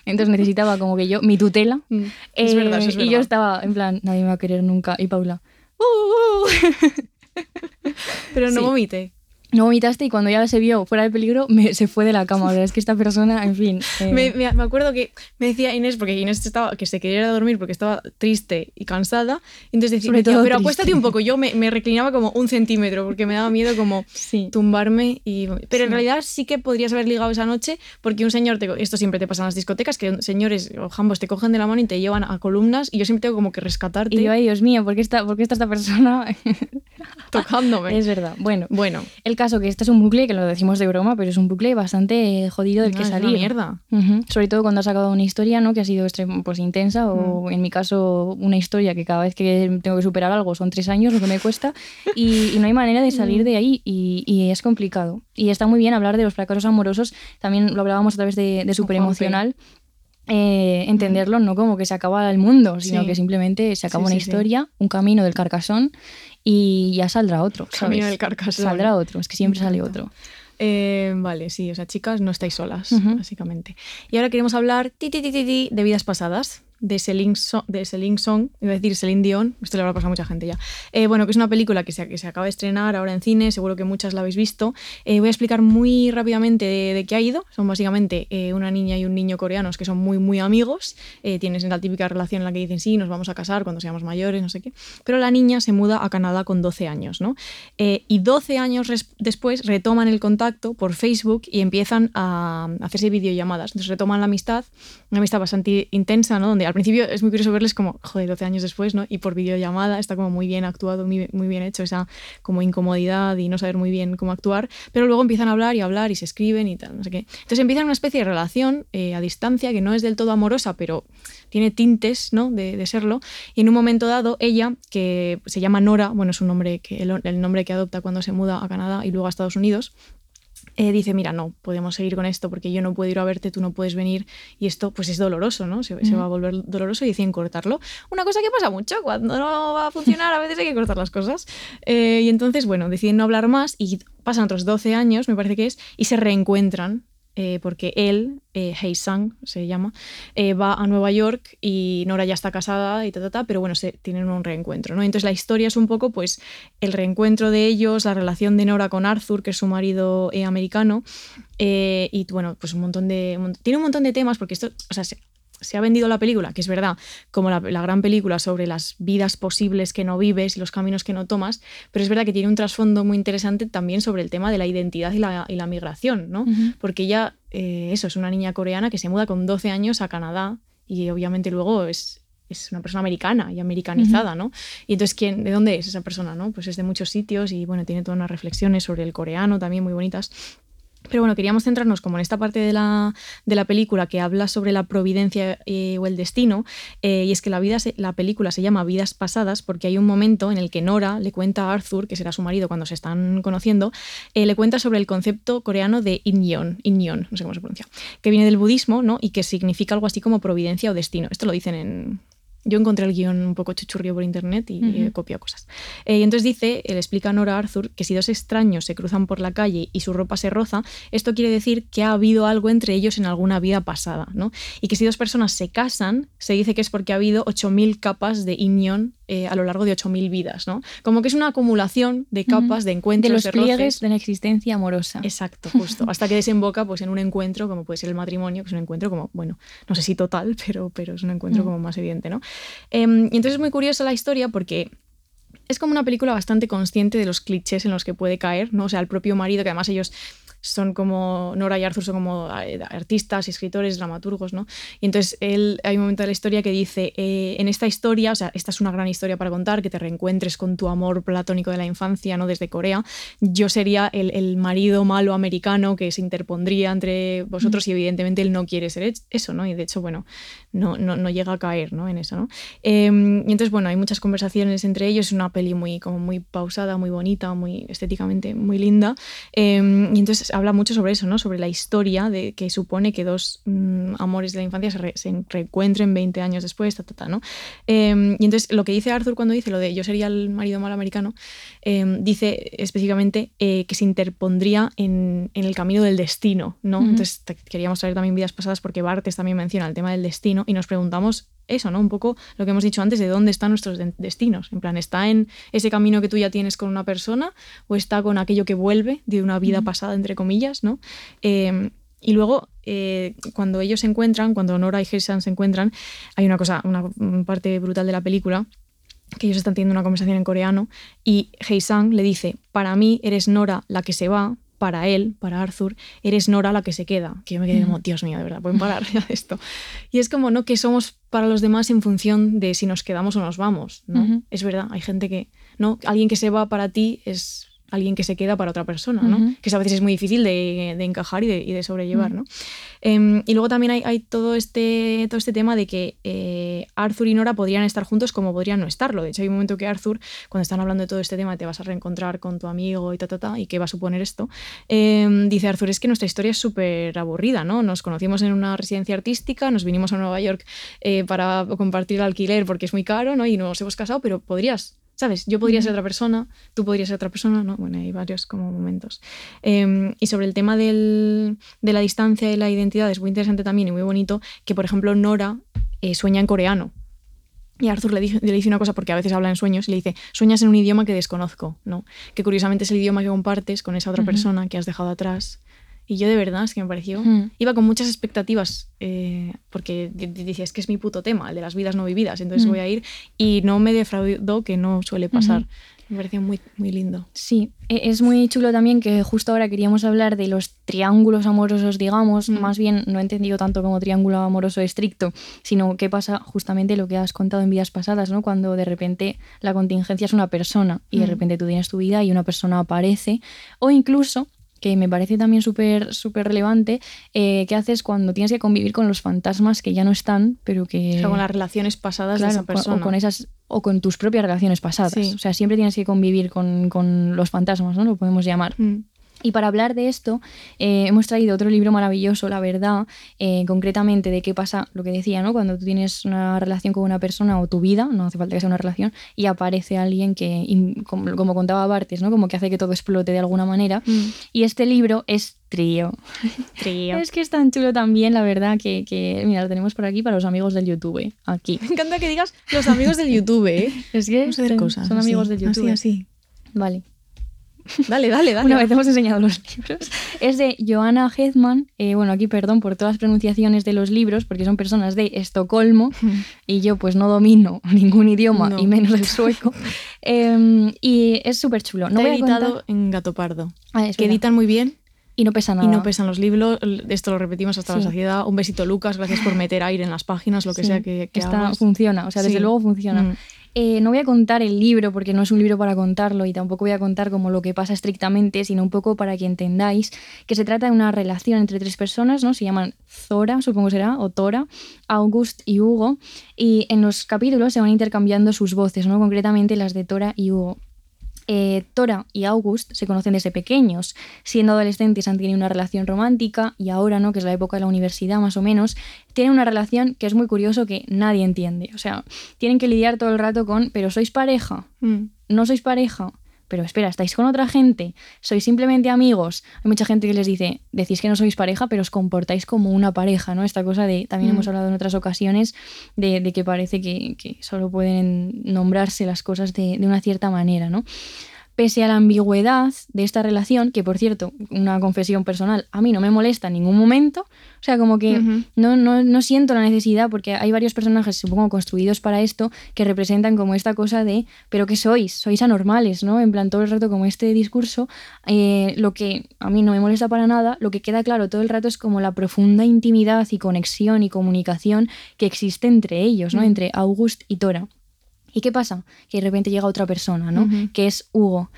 S3: Entonces necesitaba como que yo, mi tutela.
S2: Mm, es verdad, es
S3: verdad. Y yo estaba en plan, nadie me va a querer nunca. Y Paula, uh, uh".
S2: Pero no vomité
S3: no vomitaste y cuando ya se vio fuera de peligro me, se fue de la cama. es que esta persona, en fin.
S2: Eh, me, me, acuerdo que me decía Inés, porque Inés estaba, que se quería ir a dormir porque estaba triste y cansada. Entonces decía, pero acuéstate un poco. Yo me, me, reclinaba como un centímetro porque me daba miedo como tumbarme. Y, pero en realidad sí que podrías haber ligado esa noche porque un señor, te, esto siempre te pasa en las discotecas, que señores o jambos te cogen de la mano y te llevan a columnas y yo siempre tengo como que rescatarte.
S3: Y yo, ay Dios mío, ¿por qué está, por qué está esta persona
S2: tocándome?
S3: Es verdad. Bueno, bueno. El caso que este es un bucle, que lo decimos de broma, pero es un bucle bastante jodido del que salir.
S2: mierda.
S3: Sobre todo cuando has sacado una historia ¿no? que ha sido pues, intensa o mm. en mi caso una historia que cada vez que tengo que superar algo son tres años lo que me cuesta y, no hay manera de salir mm. de ahí y, es complicado. Y está muy bien hablar de los fracasos amorosos, también lo hablábamos a través de, de Super Emocional. Eh, entenderlo no como que se acaba el mundo, sino que simplemente se acaba una historia, un camino del carcasón y ya saldrá otro.
S2: Camino del carcasón.
S3: Saldrá otro, es que siempre sale otro.
S2: Eh, vale, sí, o sea, chicas, no estáis solas, básicamente. Y ahora queremos hablar ti, ti, ti, de vidas pasadas. De Celine, de Celine Song, iba a decir Celine Dion, esto le habrá pasado a mucha gente ya. Eh, bueno, que es una película que se, que se, acaba de estrenar ahora en cine, seguro que muchas la habéis visto. Eh, voy a explicar muy rápidamente de, qué ha ido. Son básicamente eh, una niña y un niño coreanos que son muy, muy amigos. tienen la típica relación en la que dicen, sí, nos vamos a casar cuando seamos mayores, no sé qué. Pero la niña se muda a Canadá con 12 años, ¿no? y 12 años después retoman el contacto por Facebook y empiezan a hacerse videollamadas. Entonces retoman la amistad, una amistad bastante intensa, ¿no? Donde al principio es muy curioso verles como, joder, 12 años después, ¿no? Y por videollamada está como muy bien actuado, muy, muy bien hecho, esa como incomodidad y no saber muy bien cómo actuar, pero luego empiezan a hablar y hablar y se escriben y tal, no sé qué. Entonces empiezan una especie de relación eh, a distancia que no es del todo amorosa, pero tiene tintes, ¿no? De, de, serlo. Y en un momento dado, ella, que se llama Nora, bueno, es un nombre que, el nombre que adopta cuando se muda a Canadá y luego a Estados Unidos, eh, dice, mira, no, podemos seguir con esto porque yo no puedo ir a verte, tú no puedes venir y esto pues es doloroso, ¿no? Se, va a volver doloroso y deciden cortarlo. Una cosa que pasa mucho, cuando no va a funcionar a veces hay que cortar las cosas. Eh, y entonces, bueno, deciden no hablar más y pasan otros 12 años, me parece que es, y se reencuentran eh, porque él, eh, Hei Sang se llama, eh, va a Nueva York y Nora ya está casada y ta, ta, ta, pero bueno, se tienen un reencuentro, ¿no? Entonces la historia es un poco pues el reencuentro de ellos, la relación de Nora con Arthur, que es su marido americano, y bueno, pues un montón de... tiene un montón de temas porque esto, o sea, se ha vendido la película, que es verdad, como la, gran película sobre las vidas posibles que no vives y los caminos que no tomas, pero es verdad que tiene un trasfondo muy interesante también sobre el tema de la identidad y la, migración, ¿no? Porque ella, eh, eso, es una niña coreana que se muda con 12 años a Canadá y obviamente luego es, es una persona americana y americanizada, ¿no? Y entonces, ¿quién, ¿de dónde es esa persona, no? Pues es de muchos sitios y, bueno, tiene todas unas reflexiones sobre el coreano también muy bonitas. Pero bueno, queríamos centrarnos como en esta parte de la, de la película que habla sobre la providencia eh, o el destino, eh, y es que la, vida la película se llama Vidas Pasadas porque hay un momento en el que Nora le cuenta a Arthur, que será su marido cuando se están conociendo, eh, le cuenta sobre el concepto coreano de Inyon, Inyon, no sé cómo se pronuncia, que viene del budismo ¿no? y que significa algo así como providencia o destino. Esto lo dicen en, yo encontré el guion un poco chuchurrío por internet y he copiado cosas. Eh, y entonces dice, le explica a Nora Arthur que si dos extraños se cruzan por la calle y su ropa se roza, esto quiere decir que ha habido algo entre ellos en alguna vida pasada, ¿no? Y que si dos personas se casan, se dice que es porque ha habido 8.000 capas de unión eh, a lo largo de 8.000 vidas, ¿no? Como que es una acumulación de capas, de encuentros,
S3: de los pliegues de la existencia amorosa.
S2: Exacto, justo. Hasta que desemboca pues, en un encuentro, como puede ser el matrimonio, que es un encuentro como, bueno, no sé si total, pero, pero es un encuentro como más evidente, ¿no? Em, y entonces es muy curiosa la historia porque es como una película bastante consciente de los clichés en los que puede caer, ¿no? O sea, el propio marido, que además ellos son como, Nora y Arthur son como eh, artistas, escritores, dramaturgos, ¿no? Y entonces él, hay un momento de la historia que dice, eh, en esta historia, o sea, esta es una gran historia para contar, que te reencuentres con tu amor platónico de la infancia, ¿no? Desde Corea, yo sería el, el marido malo americano que se interpondría entre vosotros y evidentemente él no quiere ser eso, ¿no? Y de hecho, bueno, no, no, no llega a caer, ¿no? En eso, ¿no? Em, y entonces, bueno, hay muchas conversaciones entre ellos, es una peli muy, como muy pausada, muy bonita, muy estéticamente muy linda, em, y entonces habla mucho sobre eso, ¿no? Sobre la historia de que supone que dos mm, amores de la infancia se, se, reencuentren 20 años después, ta, ta, ta, ¿no? Em, y entonces lo que dice Arthur cuando dice lo de yo sería el marido malo americano, em, dice específicamente eh, que se interpondría en, en, el camino del destino, ¿no? Entonces queríamos traer también vidas pasadas porque Bartes también menciona el tema del destino y nos preguntamos eso, ¿no? Un poco lo que hemos dicho antes de dónde están nuestros destinos. En plan, ¿está en ese camino que tú ya tienes con una persona o está con aquello que vuelve de una vida pasada, entre comillas, ¿no? Em, y luego, eh, cuando ellos se encuentran, cuando Nora y Heisan se encuentran, hay una cosa, una parte brutal de la película, que ellos están teniendo una conversación en coreano y Heisang le dice, para mí eres Nora la que se va, para él, para Arthur, eres Nora la que se queda. Que yo me quedé como, Dios mío, de verdad, pueden parar ya esto. Y es como, ¿no? Que somos para los demás en función de si nos quedamos o nos vamos, ¿no? Es verdad, hay gente que, ¿no? Alguien que se va para ti es alguien que se queda para otra persona, ¿no? Que a veces es muy difícil de, encajar y de, sobrellevar, ¿no? Em, y luego también hay, todo, este, todo este tema de que eh, Arthur y Nora podrían estar juntos como podrían no estarlo. De hecho, hay un momento que Arthur, cuando están hablando de todo este tema, te vas a reencontrar con tu amigo y ta, ta, ta, y qué va a suponer esto, em, dice Arthur, es que nuestra historia es súper aburrida, ¿no? Nos conocimos en una residencia artística, nos vinimos a Nueva York eh, para compartir el alquiler porque es muy caro, ¿no? Y nos hemos casado, pero podrías ¿Sabes? Yo podría ser otra persona, tú podrías ser otra persona, ¿no? Bueno, hay varios como momentos. Em, y sobre el tema del, de la distancia y la identidad es muy interesante también y muy bonito que, por ejemplo, Nora eh, sueña en coreano. Y Arthur le dice, le dice una cosa, porque a veces habla en sueños, y le dice, sueñas en un idioma que desconozco, ¿no? Que curiosamente es el idioma que compartes con esa otra persona que has dejado atrás. Y yo de verdad es que me pareció...
S3: Mm.
S2: Iba con muchas expectativas, eh, porque dice, es que es mi puto tema, el de las vidas no vividas, entonces
S3: Mm.
S2: voy a ir. Y no me defraudó, que no suele pasar.
S3: Ujú.
S2: Me pareció muy, muy lindo.
S3: Sí, e- es muy chulo también que justo ahora queríamos hablar de los triángulos amorosos, digamos,
S2: Mm.
S3: más bien no he entendido tanto como triángulo amoroso estricto, sino qué pasa justamente lo que has contado en vidas pasadas, ¿no? Cuando de repente la contingencia es una persona y de
S2: Mm.
S3: repente tú tienes tu vida y una persona aparece, o incluso que me parece también súper súper relevante, eh, qué haces cuando tienes que convivir con los fantasmas que ya no están, pero que...
S2: O sea, con las relaciones pasadas
S3: Claro,
S2: de esa persona.
S3: o con esas o con tus propias relaciones pasadas.
S2: Sí.
S3: O sea, siempre tienes que convivir con, con los fantasmas, ¿no? Lo podemos llamar.
S2: Mm.
S3: Y para hablar de esto, eh, hemos traído otro libro maravilloso, la verdad, eh, concretamente de qué pasa, lo que decía, ¿no? Cuando tú tienes una relación con una persona o tu vida, no hace falta que sea una relación, y aparece alguien que, como, como contaba Bartes, ¿no? Como que hace que todo explote de alguna manera.
S2: Mm.
S3: Y este libro es Trío.
S2: Trío.
S3: Es que es tan chulo también, la verdad, que, que, mira, lo tenemos por aquí para los amigos del YouTube, aquí.
S2: Me encanta que digas los amigos del YouTube, ¿eh?
S3: Es que
S2: Vamos a hacer
S3: son-
S2: cosas.
S3: son
S2: así,
S3: amigos del YouTube.
S2: Así, así.
S3: Vale.
S2: Dale, dale, dale.
S3: Una vez hemos enseñado los libros. Es de Johanna Hedman. eh, bueno, aquí perdón por todas las pronunciaciones de los libros, porque son personas de Estocolmo y yo pues no domino ningún idioma
S2: No.
S3: y menos el sueco. Em, y es súper chulo. No
S2: Está
S3: voy a
S2: editado
S3: contar...
S2: en Gato Pardo.
S3: Ah, es
S2: que
S3: verdad.
S2: editan muy bien
S3: Y no pesa nada.
S2: y no pesan los libros. Esto lo repetimos hasta la
S3: Sí.
S2: saciedad. Un besito, Lucas. Gracias por meter aire en las páginas, lo que
S3: Sí,
S2: sea que, que
S3: está,
S2: hagas.
S3: funciona, o sea, desde
S2: Sí.
S3: luego funciona.
S2: Mm.
S3: Eh, no voy a contar el libro porque no es un libro para contarlo y tampoco voy a contar como lo que pasa estrictamente, sino un poco para que entendáis que se trata de una relación entre tres personas, ¿no? Se llaman Zora, supongo será, o Tora, August y Hugo, y en los capítulos se van intercambiando sus voces, ¿no? Concretamente las de Tora y Hugo. Eh, Tora y August se conocen desde pequeños. Siendo adolescentes han tenido una relación romántica y ahora, ¿no? que es la época de la universidad más o menos, tienen una relación que es muy curioso que nadie entiende. O sea, tienen que lidiar todo el rato con, pero sois pareja,
S2: Mm.
S3: no sois pareja. Pero espera, ¿estáis con otra gente? ¿Sois simplemente amigos? Hay mucha gente que les dice, decís que no sois pareja, pero os comportáis como una pareja, ¿no? Esta cosa de, también
S2: Mm.
S3: hemos hablado en otras ocasiones, de, de que parece que, que solo pueden nombrarse las cosas de, de una cierta manera, ¿no? Pese a la ambigüedad de esta relación, que por cierto, una confesión personal, a mí no me molesta en ningún momento, o sea, como que no, no, no siento la necesidad, porque hay varios personajes, supongo, construidos para esto, que representan como esta cosa de, pero ¿qué sois? Sois anormales, ¿no? En plan, todo el rato como este discurso, eh, lo que a mí no me molesta para nada, lo que queda claro todo el rato es como la profunda intimidad y conexión y comunicación que existe entre ellos, ¿no? Entre August y Tora. ¿Y qué pasa? Que de repente llega otra persona, ¿no? Que es Hugo.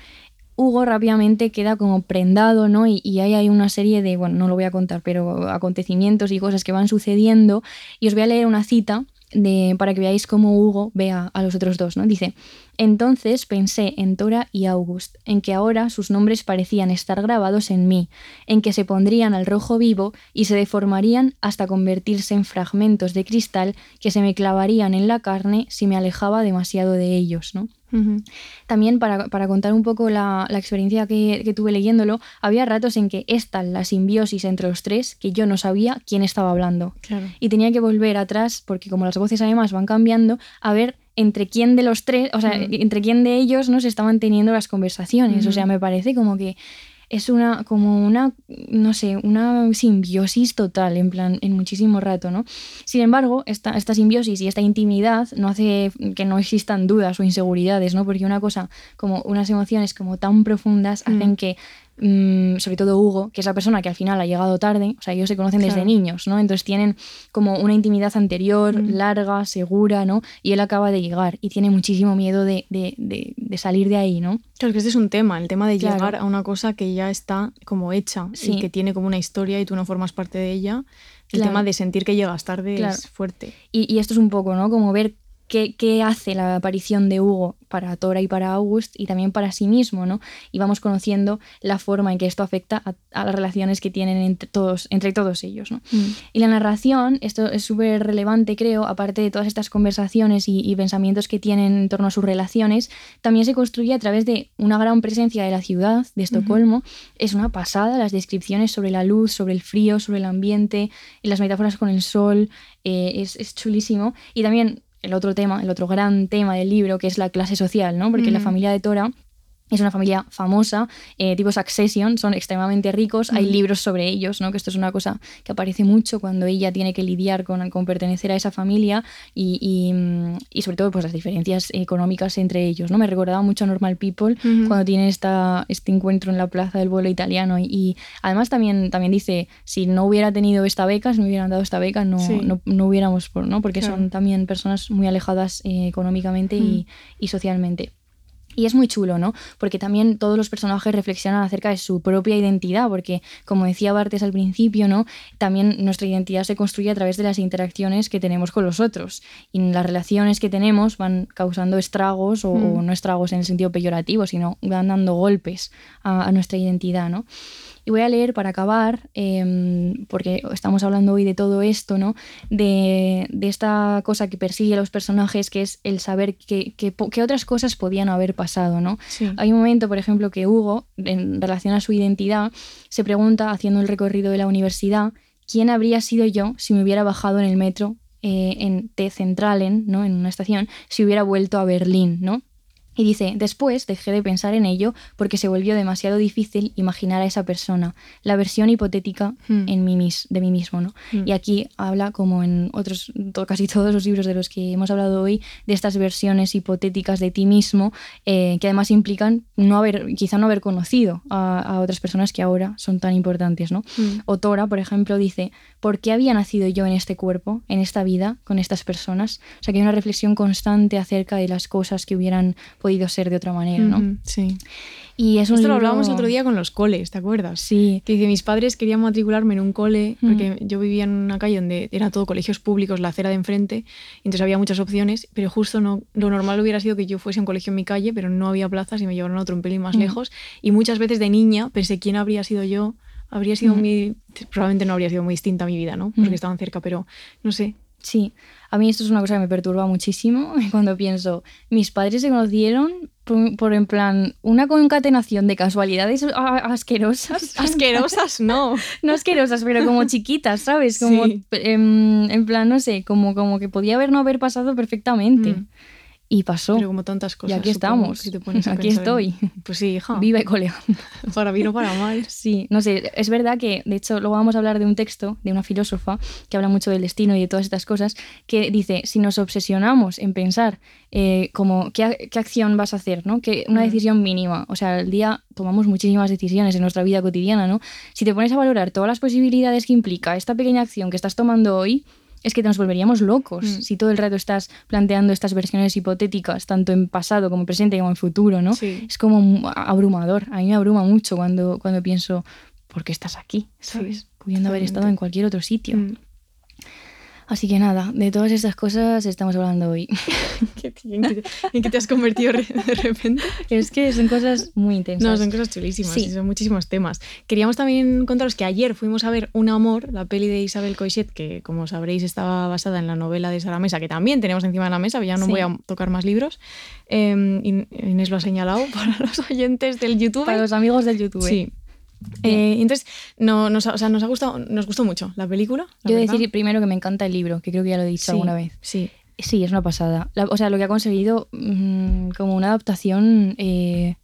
S3: Hugo rápidamente queda como prendado, ¿no? Y, y ahí hay una serie de, bueno, no lo voy a contar, pero acontecimientos y cosas que van sucediendo. Y os voy a leer una cita para que veáis cómo Hugo ve a, a los otros dos, ¿no? Dice, entonces pensé en Tora y August, en que ahora sus nombres parecían estar grabados en mí, en que se pondrían al rojo vivo y se deformarían hasta convertirse en fragmentos de cristal que se me clavarían en la carne si me alejaba demasiado de ellos, ¿no? También para, para contar un poco la, la experiencia que, que tuve leyéndolo, había ratos en que esta, la simbiosis entre los tres, que yo no sabía quién estaba hablando.
S2: Claro.
S3: Y tenía que volver atrás, porque como las voces además van cambiando, a ver entre quién de los tres, o sea, entre quién de ellos no se estaban teniendo las conversaciones. O sea, me parece como que es una, como una, no sé, una simbiosis total, en plan, en muchísimo rato, ¿no? Sin embargo, esta, esta simbiosis y esta intimidad no hace que no existan dudas o inseguridades, ¿no? Porque una cosa, como unas emociones como tan profundas,
S2: Mm.
S3: hacen que, mm, sobre todo Hugo, que es la persona que al final ha llegado tarde, o sea, ellos se conocen desde niños, ¿no? Entonces tienen como una intimidad anterior,
S2: Mm.
S3: larga, segura, ¿no? Y él acaba de llegar y tiene muchísimo miedo de, de- de- de salir de ahí, ¿no?
S2: Claro, que este es un tema, el tema de
S3: Claro.
S2: llegar a una cosa que ya está como hecha
S3: Sí.
S2: y que tiene como una historia y tú no formas parte de ella. El
S3: Claro.
S2: tema de sentir que llegas tarde es fuerte.
S3: Y, y esto es un poco, ¿no? Como ver qué, qué, hace la aparición de Hugo para Tora y para August y también para sí mismo, ¿no? Y vamos conociendo la forma en que esto afecta a, las relaciones que tienen entre todos, entre todos ellos, ¿no? Mm. Y la narración, esto es súper relevante, creo, aparte de todas estas conversaciones y, pensamientos que tienen en torno a sus relaciones, también se construye a través de una gran presencia de la ciudad, de Estocolmo. Es una pasada las descripciones sobre la luz, sobre el frío, sobre el ambiente, y las metáforas con el sol, eh, es, es chulísimo. Y también el otro tema, el otro gran tema del libro, que es la clase social, ¿no? Porque la familia de Tora es una familia famosa, eh, tipo Succession, son extremadamente ricos, hay libros sobre ellos, ¿no? que esto es una cosa que aparece mucho cuando ella tiene que lidiar con, con pertenecer a esa familia y, y, sobre todo pues, las diferencias económicas entre ellos. ¿no? Me recordaba mucho a Normal People cuando tiene esta, este encuentro en la plaza del vuelo italiano y, además también, también dice, si no hubiera tenido esta beca, si no hubieran dado esta beca, no, no, no, hubiéramos, ¿no? porque son también personas muy alejadas eh, económicamente y, y socialmente. Y es muy chulo, ¿no? Porque también todos los personajes reflexionan acerca de su propia identidad, porque como decía Bartes al principio, ¿no? También nuestra identidad se construye a través de las interacciones que tenemos con los otros. Y las relaciones que tenemos van causando estragos, o, mm. no estragos en el sentido peyorativo, sino van dando golpes a, a nuestra identidad, ¿no? Y voy a leer para acabar, em, porque estamos hablando hoy de todo esto, ¿no? De, esta cosa que persigue a los personajes, que es el saber qué que, otras cosas podían haber pasado, ¿no? Hay un momento, por ejemplo, que Hugo, en relación a su identidad, se pregunta, haciendo el recorrido de la universidad, ¿quién habría sido yo si me hubiera bajado en el metro eh, en T Centralen, ¿no? en una estación, si hubiera vuelto a Berlín, ¿no? Y dice, después dejé de pensar en ello porque se volvió demasiado difícil imaginar a esa persona, la versión hipotética hmm. en mí, de mí mismo. ¿no? Hmm. Y aquí habla, como en otros, casi todos los libros de los que hemos hablado hoy, de estas versiones hipotéticas de ti mismo, eh, que además implican no haber, quizá no haber conocido a, otras personas que ahora son tan importantes. ¿no? Hmm. Otora, por ejemplo, dice, ¿por qué había nacido yo en este cuerpo, en esta vida, con estas personas? O sea, que hay una reflexión constante acerca de las cosas que hubieran podido ser de otra manera, ¿no?
S2: sí. Y es Esto lo hablábamos el otro día con los coles, ¿te acuerdas?
S3: Sí.
S2: Que dice, mis padres querían matricularme en un cole, porque yo vivía en una calle donde era todo colegios públicos, la acera de enfrente, entonces había muchas opciones, pero justo no, lo normal hubiera sido que yo fuese a un colegio en mi calle, pero no había plazas y me llevaron a otro un pelín más lejos. Y muchas veces de niña pensé quién habría sido yo, habría sido mi... Probablemente no habría sido muy distinta mi vida, ¿no? Porque estaban cerca, pero no sé,
S3: Sí, a mí esto es una cosa que me perturba muchísimo cuando pienso, mis padres se conocieron por, en plan una concatenación de casualidades asquerosas.
S2: Asquerosas, no.
S3: no asquerosas, pero como chiquitas, ¿sabes? Como em, en, plan, no sé, como, como que podía haber no haber pasado perfectamente. Mm. Y pasó.
S2: Pero como tantas cosas.
S3: Y aquí estamos. aquí estoy.
S2: Pues sí, hija.
S3: Viva y colega.
S2: Para bien o para mal.
S3: Sí, no sé, es verdad que, de hecho, luego vamos a hablar de un texto de una filósofa que habla mucho del destino y de todas estas cosas, que dice, si nos obsesionamos en pensar eh, como ¿qué, qué, acción vas a hacer, ¿no? Que una mm. decisión mínima, o sea, al día tomamos muchísimas decisiones en nuestra vida cotidiana, ¿no? Si te pones a valorar todas las posibilidades que implica esta pequeña acción que estás tomando hoy, es que nos volveríamos locos mm. si todo el rato estás planteando estas versiones hipotéticas, tanto en pasado como en presente como en futuro, ¿no? Es como abrumador. A mí me abruma mucho cuando, cuando pienso, ¿por qué estás aquí? ¿Sabes? Pudiendo haber estado en cualquier otro sitio. Mm. Así que nada, de todas estas cosas estamos hablando hoy.
S2: ¿En qué te has convertido de repente?
S3: Es que son cosas muy intensas.
S2: No, son cosas chulísimas sí. son muchísimos temas. Queríamos también contaros que ayer fuimos a ver Un Amor, la peli de Isabel Coixet, que como sabréis estaba basada en la novela de Sara Mesa, que también tenemos encima de la mesa, ya no voy a tocar más libros. Eh, Inés lo ha señalado para los oyentes del YouTube.
S3: Para los amigos del YouTube.
S2: Sí. Eh, entonces, no, nos, o sea, nos, ha gustado, nos gustó mucho la película.
S3: Yo he decir primero que me encanta el libro, que creo que ya lo he dicho alguna vez.
S2: Sí.
S3: Sí, es una pasada. o sea, lo que ha conseguido mm, como una adaptación eh,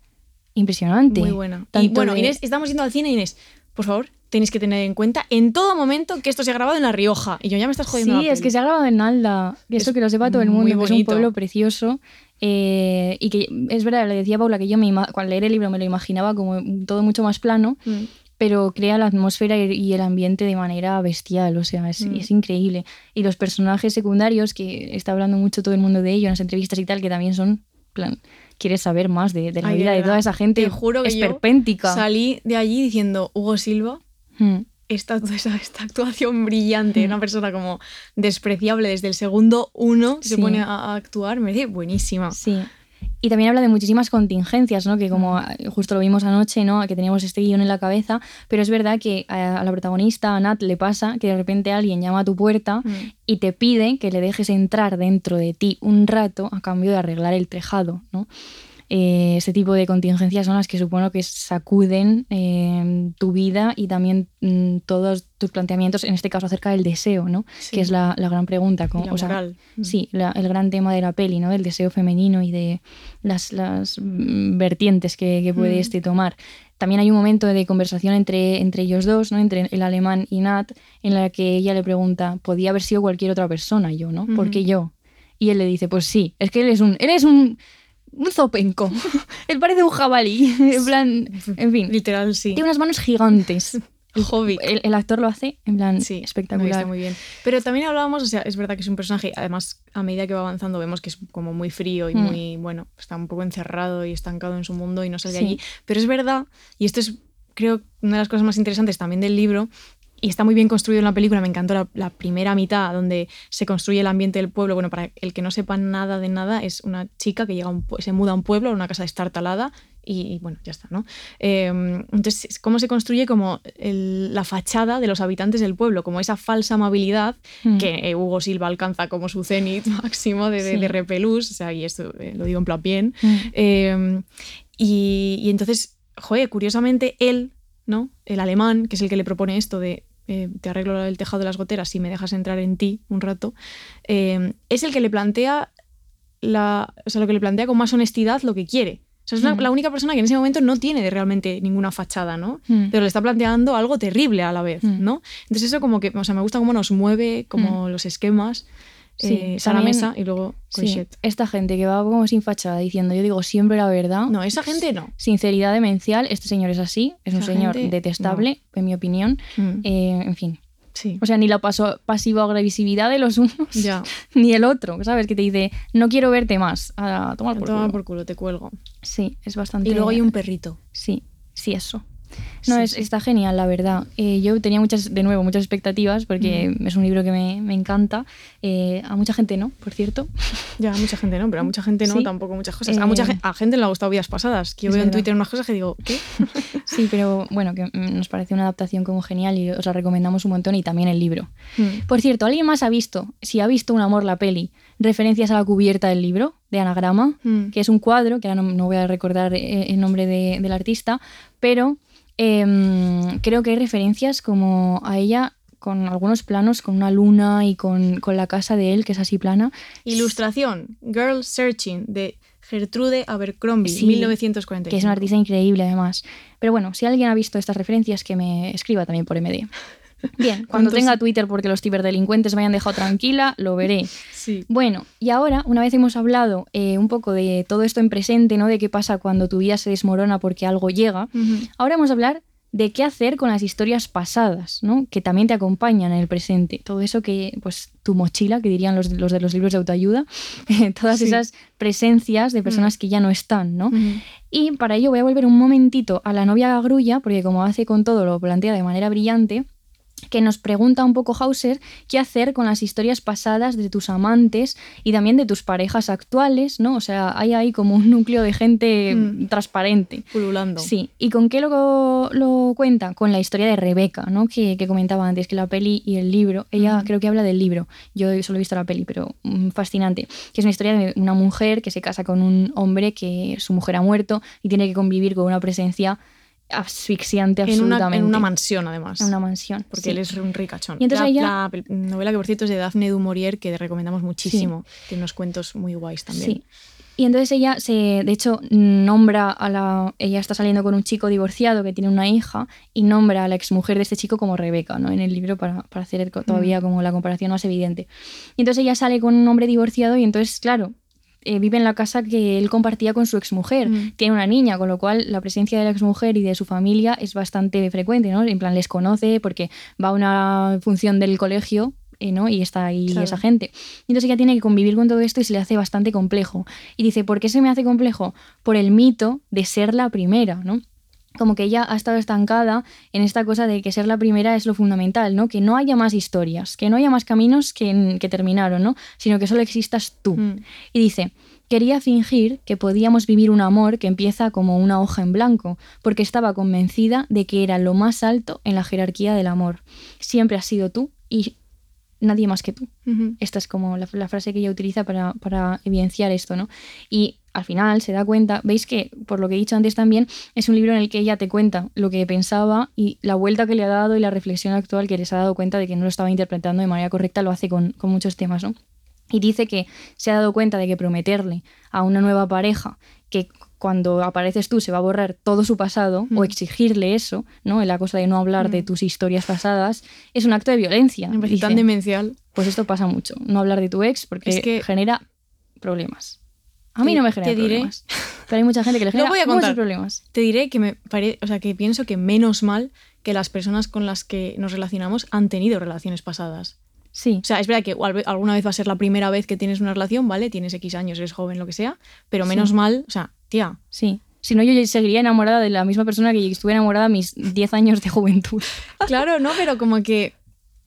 S3: impresionante.
S2: Muy buena. y bueno, Inés, estamos yendo al cine, Inés, por favor, tenéis que tener en cuenta en todo momento que esto se ha grabado en La Rioja. Y yo ya me estás jodiendo.
S3: Sí, es que se ha grabado en Alda. Y eso que lo sepa todo el mundo, que es un pueblo precioso. Eh, y que es verdad, le decía Paula que yo me cuando leer el libro me lo imaginaba como todo mucho más plano, mm. pero crea la atmósfera y, el ambiente de manera bestial, o sea, es, mm. es, increíble. Y los personajes secundarios, que está hablando mucho todo el mundo de ellos en las entrevistas y tal, que también son, plan, quieres saber más de, la vida de, toda esa gente.
S2: Te juro que esperpéntica. salí de allí diciendo Hugo Silva. Mm. Esta, esta, esta actuación brillante, una persona como despreciable desde el segundo uno que se pone a, a actuar, me parece buenísima.
S3: Sí. Y también habla de muchísimas contingencias, ¿no? Que como
S2: Mm.
S3: justo lo vimos anoche, ¿no? Que teníamos este guion en la cabeza, pero es verdad que a, a la protagonista, a Nat, le pasa que de repente alguien llama a tu puerta
S2: Mm.
S3: y te pide que le dejes entrar dentro de ti un rato a cambio de arreglar el tejado, ¿no? Eh, ese tipo de contingencias son las que supongo que sacuden eh, tu vida y también mm, todos tus planteamientos, en este caso acerca del deseo, ¿no?
S2: Sí.
S3: Que es la, la gran pregunta. Como-
S2: la
S3: o sea.
S2: Mm.
S3: Sí, la- el gran tema de la peli, ¿no? Del deseo femenino y de las, las mm, vertientes que, que puede
S2: Mm.
S3: este tomar. También hay un momento de conversación entre, entre ellos dos, ¿no? Entre el alemán y Nat, en la que ella le pregunta, podía haber sido cualquier otra persona, yo, ¿no? ¿Por qué yo? Y él le dice, pues sí, es que él es un, él es un, un zopenco. él parece un jabalí. en plan, en fin,
S2: Literal, sí.
S3: tiene unas manos gigantes.
S2: Hobbit.
S3: El, el actor lo hace en plan
S2: Sí,
S3: espectacular.
S2: muy bien. Pero también hablábamos, o sea, es verdad que es un personaje, además, a medida que va avanzando, vemos que es como muy frío y
S3: Mm.
S2: muy, bueno, está un poco encerrado y estancado en su mundo y no sale de allí. Pero es verdad, y esto es, creo, una de las cosas más interesantes también del libro, y está muy bien construido en la película, me encantó la, la primera mitad, donde se construye el ambiente del pueblo. Bueno, para el que no sepa nada de nada, es una chica que llega a un se muda a un pueblo, a una casa destartalada, y, y bueno, ya está, ¿no? Eh, entonces, ¿cómo se construye como el- la fachada de los habitantes del pueblo? Como esa falsa amabilidad
S3: Mm.
S2: que eh, Hugo Silva alcanza como su cenit máximo de, de,
S3: Sí.
S2: de repelús, o sea, y esto eh, lo digo en plan bien.
S3: Mm.
S2: Y, y entonces, joder, curiosamente él, ¿no? El alemán, que es el que le propone esto de eh, te arreglo el tejado de las goteras si me dejas entrar en ti un rato, eh, es el que le plantea la, o sea, lo que le plantea con más honestidad lo que quiere. O sea, es una-
S3: Mm.
S2: la única persona que en ese momento no tiene de realmente ninguna fachada, ¿no?
S3: Mm.
S2: Pero le está planteando algo terrible a la vez,
S3: Mm.
S2: ¿no? Entonces eso como que, o sea, me gusta cómo nos mueve, como los esquemas,
S3: Sí,
S2: eh, Sara Mesa y luego
S3: Sí, esta gente que va como sin fachada diciendo yo digo siempre la verdad.
S2: No, esa gente no.
S3: Sinceridad demencial, este señor es así, es un señor
S2: gente,
S3: detestable, en mi opinión.
S2: Mm,
S3: Eh, en fin,
S2: sí.
S3: o sea, ni la paso- pasivo-agresividad de los unos,
S2: Ya.
S3: ni el otro, ¿sabes? Que te dice, no quiero verte más, a tomar por
S2: Toma
S3: culo.
S2: por culo, te cuelgo.
S3: Sí, es bastante...
S2: Y luego hay un perrito.
S3: Sí, sí, eso. No,
S2: Sí,
S3: es,
S2: sí.
S3: está genial, la verdad. Eh, yo tenía muchas, de nuevo, muchas expectativas porque es un libro que me, me encanta. Eh, a mucha gente no, por cierto.
S2: Ya, a mucha gente no, pero a mucha gente no,
S3: Sí.
S2: tampoco muchas cosas.
S3: Eh,
S2: a mucha gen- a gente le ha gustado Vidas Pasadas, que yo veo en. Twitter unas cosas que digo, ¿qué?
S3: Sí, pero bueno, que mm, nos parece una adaptación como genial y os la recomendamos un montón y también el libro.
S2: Mm.
S3: Por cierto, ¿alguien más ha visto, si ha visto Un amor la peli, referencias a la cubierta del libro de Anagrama?
S2: Mm.
S3: que es un cuadro, que ahora no, no voy a recordar eh, el nombre de- del artista, pero em, creo que hay referencias como a ella con algunos planos, con una luna y con, con la casa de él, que es así plana.
S2: Ilustración, Girl Searching, de Gertrude Abercrombie,
S3: Sí,
S2: 1945.
S3: que es una artista increíble además. Pero bueno, si alguien ha visto estas referencias, que me escriba también por MD. Bien, cuando
S2: ¿Cuántos-
S3: tenga Twitter porque los ciberdelincuentes me hayan dejado tranquila, lo veré.
S2: Sí.
S3: Bueno, y ahora, una vez hemos hablado eh, un poco de todo esto en presente, ¿no? De qué pasa cuando tu vida se desmorona porque algo llega, ahora vamos a hablar de qué hacer con las historias pasadas, ¿no? Que también te acompañan en el presente. Todo eso que, pues, tu mochila, que dirían los, los de los libros de autoayuda, todas
S2: Sí.
S3: esas presencias de personas que ya no están, ¿no? Y para ello voy a volver un momentito a la novia Grulla, porque como hace con todo lo plantea de manera brillante, que nos pregunta un poco Hauser qué hacer con las historias pasadas de tus amantes y también de tus parejas actuales, ¿no? O sea, hay ahí como un núcleo de gente
S2: Mm.
S3: transparente.
S2: Pululando.
S3: Sí, ¿y con qué lo, lo cuenta? Con la historia de Rebeca, ¿no? Que, que comentaba antes, que la peli y el libro, ella
S2: Ujú.
S3: creo que habla del libro, yo solo he visto la peli, pero mm, fascinante, que es una historia de una mujer que se casa con un hombre que su mujer ha muerto y tiene que convivir con una presencia asfixiante
S2: En una,
S3: absolutamente.
S2: en una mansión, además.
S3: En una mansión.
S2: Porque
S3: sí.
S2: él es un ricachón.
S3: Y entonces
S2: la,
S3: ella-
S2: la novela que, por cierto, es de Daphne du Maurier, que recomendamos muchísimo. Tiene unos cuentos muy guays también.
S3: Sí. Y entonces ella se, de hecho, nombra a la. Ella está saliendo con un chico divorciado que tiene una hija y nombra a la exmujer de este chico como Rebeca, ¿no? En el libro para, para hacer
S2: Mm.
S3: todavía como la comparación más evidente. Y entonces ella sale con un hombre divorciado y entonces, claro, eh, vive en la casa que él compartía con su exmujer.
S2: Mm.
S3: Tiene una niña, con lo cual la presencia de la exmujer y de su familia es bastante frecuente, ¿no? En plan, les conoce porque va a una función del colegio. eh, ¿no? Y está ahí
S2: Claro.
S3: esa gente. Entonces ella tiene que convivir con todo esto y se le hace bastante complejo. Y dice, ¿por qué se me hace complejo? Por el mito de ser la primera, ¿no? Como que ella ha estado estancada en esta cosa de que ser la primera es lo fundamental, ¿no? Que no haya más historias, que no haya más caminos que, que terminaron, ¿no? Sino que solo existas tú.
S2: Mm.
S3: Y dice, quería fingir que podíamos vivir un amor que empieza como una hoja en blanco, porque estaba convencida de que era lo más alto en la jerarquía del amor. Siempre has sido tú y nadie más que tú. Esta es como la, la frase que ella utiliza para, para evidenciar esto, ¿no? Y al final se da cuenta, veis que, por lo que he dicho antes también, es un libro en el que ella te cuenta lo que pensaba y la vuelta que le ha dado y la reflexión actual que les ha dado cuenta de que no lo estaba interpretando de manera correcta, lo hace con, con muchos temas, ¿no? Y dice que se ha dado cuenta de que prometerle a una nueva pareja que cuando apareces tú se va a borrar todo su pasado
S2: Mm.
S3: o exigirle eso, ¿no? La cosa de no hablar de
S2: Mm.
S3: tus historias pasadas, es un acto de violencia.
S2: Me parece tan demencial.
S3: Pues esto pasa mucho. No hablar de tu ex porque
S2: Es que-
S3: genera problemas. A mí
S2: Te-
S3: no me genera
S2: te diré-
S3: problemas. Pero hay mucha gente que le genera
S2: voy a
S3: muchos
S2: contar.
S3: problemas.
S2: Te diré que me pare... o sea, que pienso que menos mal que las personas con las que nos relacionamos han tenido relaciones pasadas.
S3: Sí.
S2: O sea, es verdad que al- alguna vez va a ser la primera vez que tienes una relación, ¿vale? Tienes X años, eres joven, lo que sea, pero menos
S3: Sí.
S2: mal, o sea, tía,
S3: Sí. Si no, yo seguiría enamorada de la misma persona que estuve enamorada mis 10 años de juventud.
S2: Claro, no, pero como que.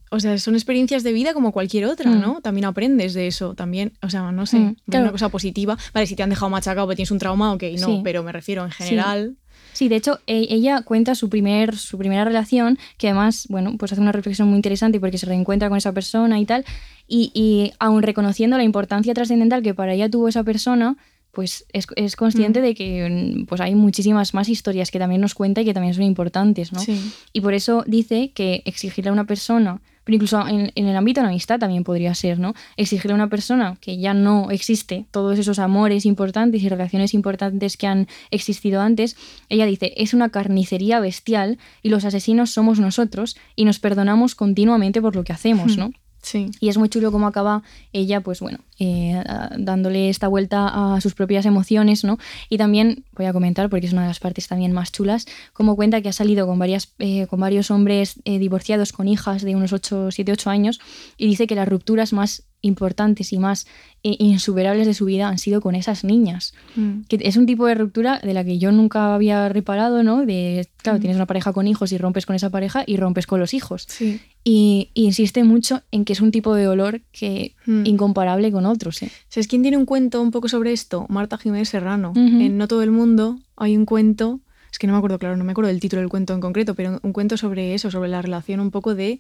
S2: O sea, son experiencias de vida como cualquier otra,
S3: Mm.
S2: ¿no? También aprendes de eso, también, o sea, no sé,
S3: Mm, claro.
S2: una cosa positiva. Vale, si te han dejado machacado tienes un trauma, ok, no,
S3: Sí.
S2: pero me refiero en general.
S3: Sí, de hecho, e- ella cuenta su, primer, su primera relación, que además, bueno, pues hace una reflexión muy interesante porque se reencuentra con esa persona y tal, y, y aun reconociendo la importancia trascendental que para ella tuvo esa persona, pues es, es consciente
S2: Mm.
S3: de que mm, pues hay muchísimas más historias que también nos cuenta y que también son importantes, ¿no?
S2: Sí.
S3: Y por eso dice que exigirle a una persona, pero incluso en, en el ámbito de la amistad también podría ser, ¿no? Exigirle a una persona que ya no existe todos esos amores importantes y relaciones importantes que han existido antes, ella dice, es una carnicería bestial y los asesinos somos nosotros y nos perdonamos continuamente por lo que hacemos, ¿no?
S2: Sí.
S3: Y es muy chulo cómo acaba ella, pues bueno, eh, dándole esta vuelta a sus propias emociones, ¿no? Y también voy a comentar, porque es una de las partes también más chulas, cómo cuenta que ha salido con, varias, eh, con varios hombres eh, divorciados con hijas de unos 8, 7, 8 años y dice que las rupturas más importantes y más eh, insuperables de su vida han sido con esas niñas.
S2: Mm.
S3: Que es un tipo de ruptura de la que yo nunca había reparado, ¿no? De, claro,
S2: Mm.
S3: tienes una pareja con hijos y rompes con esa pareja y rompes con los hijos
S2: Sí.
S3: y, y insiste mucho en que es un tipo de dolor que
S2: Mm.
S3: incomparable con otros. ¿eh?
S2: ¿Sabes quién tiene un cuento un poco sobre esto? Marta Jiménez Serrano. En No todo el mundo hay un cuento, es que no me acuerdo, claro, no me acuerdo del título del cuento en concreto, pero un cuento sobre eso, sobre la relación un poco de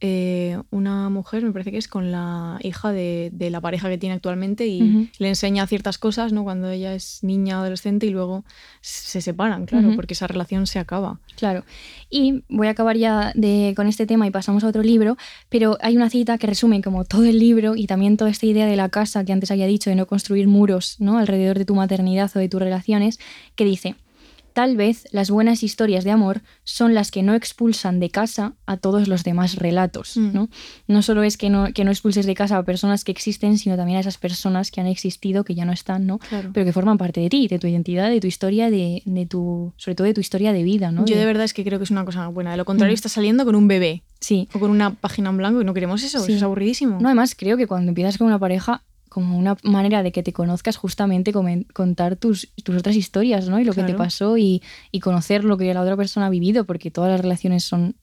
S2: eh, una mujer, me parece que es con la hija de, de la pareja que tiene actualmente y le enseña ciertas cosas, ¿no? Cuando ella es niña, adolescente y luego se separan, claro, porque esa relación se acaba.
S3: Claro. Y voy a acabar ya de, con este tema y pasamos a otro libro, pero hay una cita que resume como todo el libro y también toda esta idea de la casa que antes había dicho, de no construir muros ¿no? alrededor de tu maternidad o de tus relaciones, que dice, tal vez las buenas historias de amor son las que no expulsan de casa a todos los demás relatos.
S2: Mm.
S3: ¿no? no solo es que no, que no expulses de casa a personas que existen, sino también a esas personas que han existido, que ya no están, ¿no?
S2: Claro.
S3: pero que forman parte de ti, de tu identidad, de tu historia, de, de tu, sobre todo de tu historia de vida. ¿no?
S2: Yo
S3: De-
S2: de verdad es que creo que es una cosa buena. De lo contrario,
S3: Mm.
S2: estás saliendo con un bebé
S3: Sí.
S2: o con una página en blanco y no queremos eso,
S3: Sí.
S2: eso es aburridísimo.
S3: No, además creo que cuando empiezas con una pareja, como una manera de que te conozcas justamente contar tus, tus otras historias, ¿no? Y lo que te pasó y, y conocer lo que la otra persona ha vivido, porque todas las relaciones son,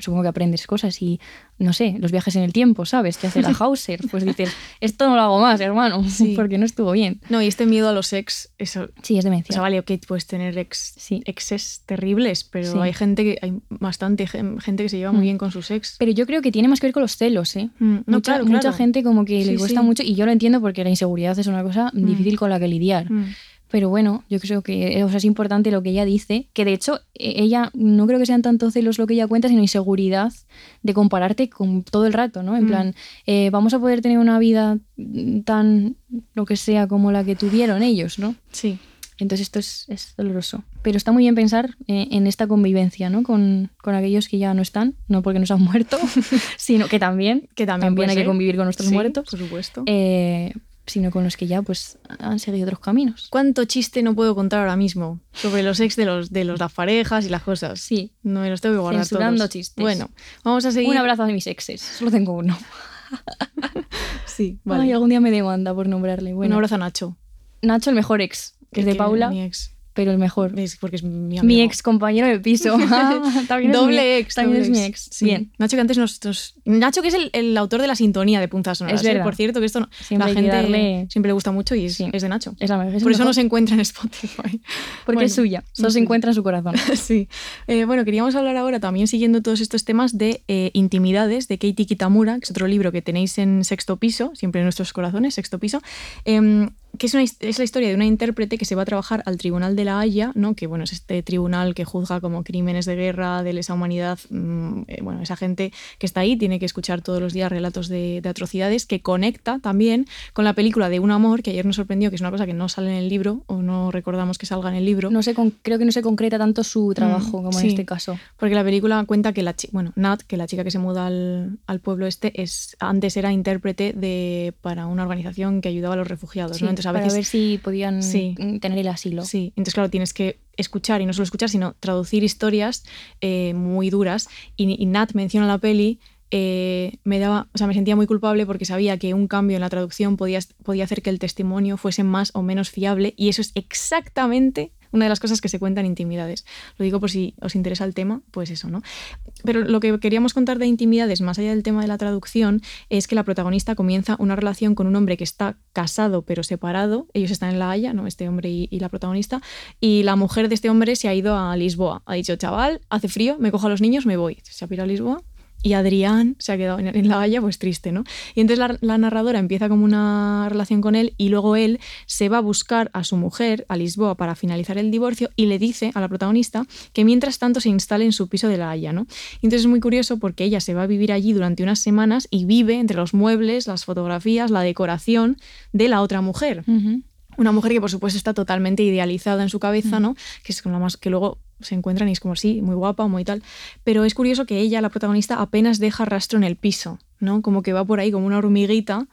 S3: supongo que aprendes cosas y, no sé, los viajes en el tiempo, ¿sabes? Que hace la Hauser, pues dices, esto no lo hago más, hermano,
S2: Sí.
S3: porque no estuvo bien.
S2: No, y este miedo a los ex, eso,
S3: Sí, es
S2: O
S3: demencia.
S2: sea, vale, ok, puedes tener ex,
S3: Sí.
S2: exes terribles, pero
S3: Sí.
S2: hay gente que hay bastante gen- gente que se lleva muy
S3: Mm.
S2: bien con sus ex.
S3: Pero yo creo que tiene más que ver con los celos, ¿eh?
S2: Mm, no,
S3: mucha,
S2: claro,
S3: mucha gente como que le cuesta mucho, y yo lo entiendo porque la inseguridad es una cosa
S2: Mm.
S3: difícil con la que lidiar. Pero bueno, yo creo que eh, o sea, es importante lo que ella dice, que de hecho e- ella no creo que sean tanto celos lo que ella cuenta, sino inseguridad de compararte con todo el rato, ¿no? En
S2: Mm.
S3: plan, eh, vamos a poder tener una vida mm, tan, lo que sea, como la que tuvieron ellos, ¿no?
S2: Sí,
S3: Entonces esto es, es doloroso. Pero está muy bien pensar eh, en esta convivencia, ¿no? Con, con aquellos que ya no están, no porque nos han muerto, sino que también,
S2: que también, puede
S3: hay que convivir con nuestros
S2: Sí,
S3: muertos,
S2: por supuesto.
S3: eh, sino con los que ya pues han seguido otros caminos.
S2: ¿Cuánto chiste no puedo contar ahora mismo sobre los ex de los de los las parejas y las cosas?
S3: Sí.
S2: No me los tengo que guardar
S3: Censurando
S2: todos.
S3: chistes.
S2: Bueno, vamos a seguir.
S3: Un abrazo a mis exes, solo tengo uno.
S2: Sí,
S3: Ay,
S2: vale.
S3: algún día me demanda por nombrarle. Bueno,
S2: Un abrazo a Nacho.
S3: Nacho, el mejor ex, que es de Paula.
S2: Mi ex.
S3: Pero el mejor.
S2: Es porque es mi amigo.
S3: Mi ex compañero de piso. Ah, también
S2: doble ex.
S3: También
S2: doble
S3: es mi
S2: ex. Sí.
S3: Bien.
S2: Nacho que antes nos... nos- Nacho que es el, el autor de la sintonía de Punzas Sonoras.
S3: Es
S2: ¿eh?
S3: verdad.
S2: Por cierto, que esto no-
S3: Siempre
S2: la gente
S3: darle-
S2: siempre le gusta mucho y es,
S3: Sí.
S2: es de Nacho.
S3: Es la mejor.
S2: Por eso no se encuentra en Spotify.
S3: Porque
S2: Bueno,
S3: es suya. Solo
S2: es
S3: se encuentra en su corazón.
S2: Sí. Eh, bueno, queríamos hablar ahora también siguiendo todos estos temas de eh, Intimidades de Keiti Kitamura, que es otro libro que tenéis en sexto piso, siempre en nuestros corazones, sexto piso, em, que es, una, es la historia de una intérprete que se va a trabajar al Tribunal de la Haya, ¿no? que bueno, es este tribunal que juzga como crímenes de guerra, de lesa humanidad. mm, eh, bueno, esa gente que está ahí tiene que escuchar todos los días relatos de, de atrocidades, que conecta también con la película de Un Amor, que ayer nos sorprendió, que es una cosa que no sale en el libro, o no recordamos que salga en el libro.
S3: No con- creo que no se concreta tanto su trabajo como
S2: sí.
S3: en este caso.
S2: Porque la película cuenta que la chica, bueno, Nat, que la chica que se muda al, al pueblo este, es antes era intérprete de para una organización que ayudaba a los refugiados,
S3: Sí,
S2: ¿no? Entonces a
S3: para ver si podían
S2: Sí.
S3: tener el asilo.
S2: Sí, entonces claro, tienes que escuchar y no solo escuchar, sino traducir historias eh, muy duras. Y, y Nat menciona la peli. eh, me daba, o sea, me sentía muy culpable porque sabía que un cambio en la traducción podía, podía hacer que el testimonio fuese más o menos fiable y eso es exactamente una de las cosas que se cuentan en intimidades. Lo digo por si os interesa el tema, pues eso, ¿no? Pero lo que queríamos contar de intimidades, más allá del tema de la traducción, es que la protagonista comienza una relación con un hombre que está casado pero separado. Ellos están en La Haya, ¿no? Este hombre y, y la protagonista. Y la mujer de este hombre se ha ido a Lisboa. Ha dicho, chaval, hace frío, me cojo a los niños, me voy. Se ha pirado a Lisboa. Y Adrián se ha quedado en, La Haya, pues triste, ¿no? Y entonces la, la narradora empieza como una relación con él y luego él se va a buscar a su mujer a Lisboa para finalizar el divorcio y le dice a la protagonista que mientras tanto se instale en su piso de La Haya, ¿no? Y entonces es muy curioso porque ella se va a vivir allí durante unas semanas y vive entre los muebles, las fotografías, la decoración de la otra mujer. Una mujer que por supuesto está totalmente idealizada en su cabeza, ¿no? Que es con la más que luego se encuentran y es como sí, muy guapa, muy tal. Pero es curioso que ella, la protagonista, apenas deja rastro en el piso, ¿no? Como que va por ahí como una hormiguita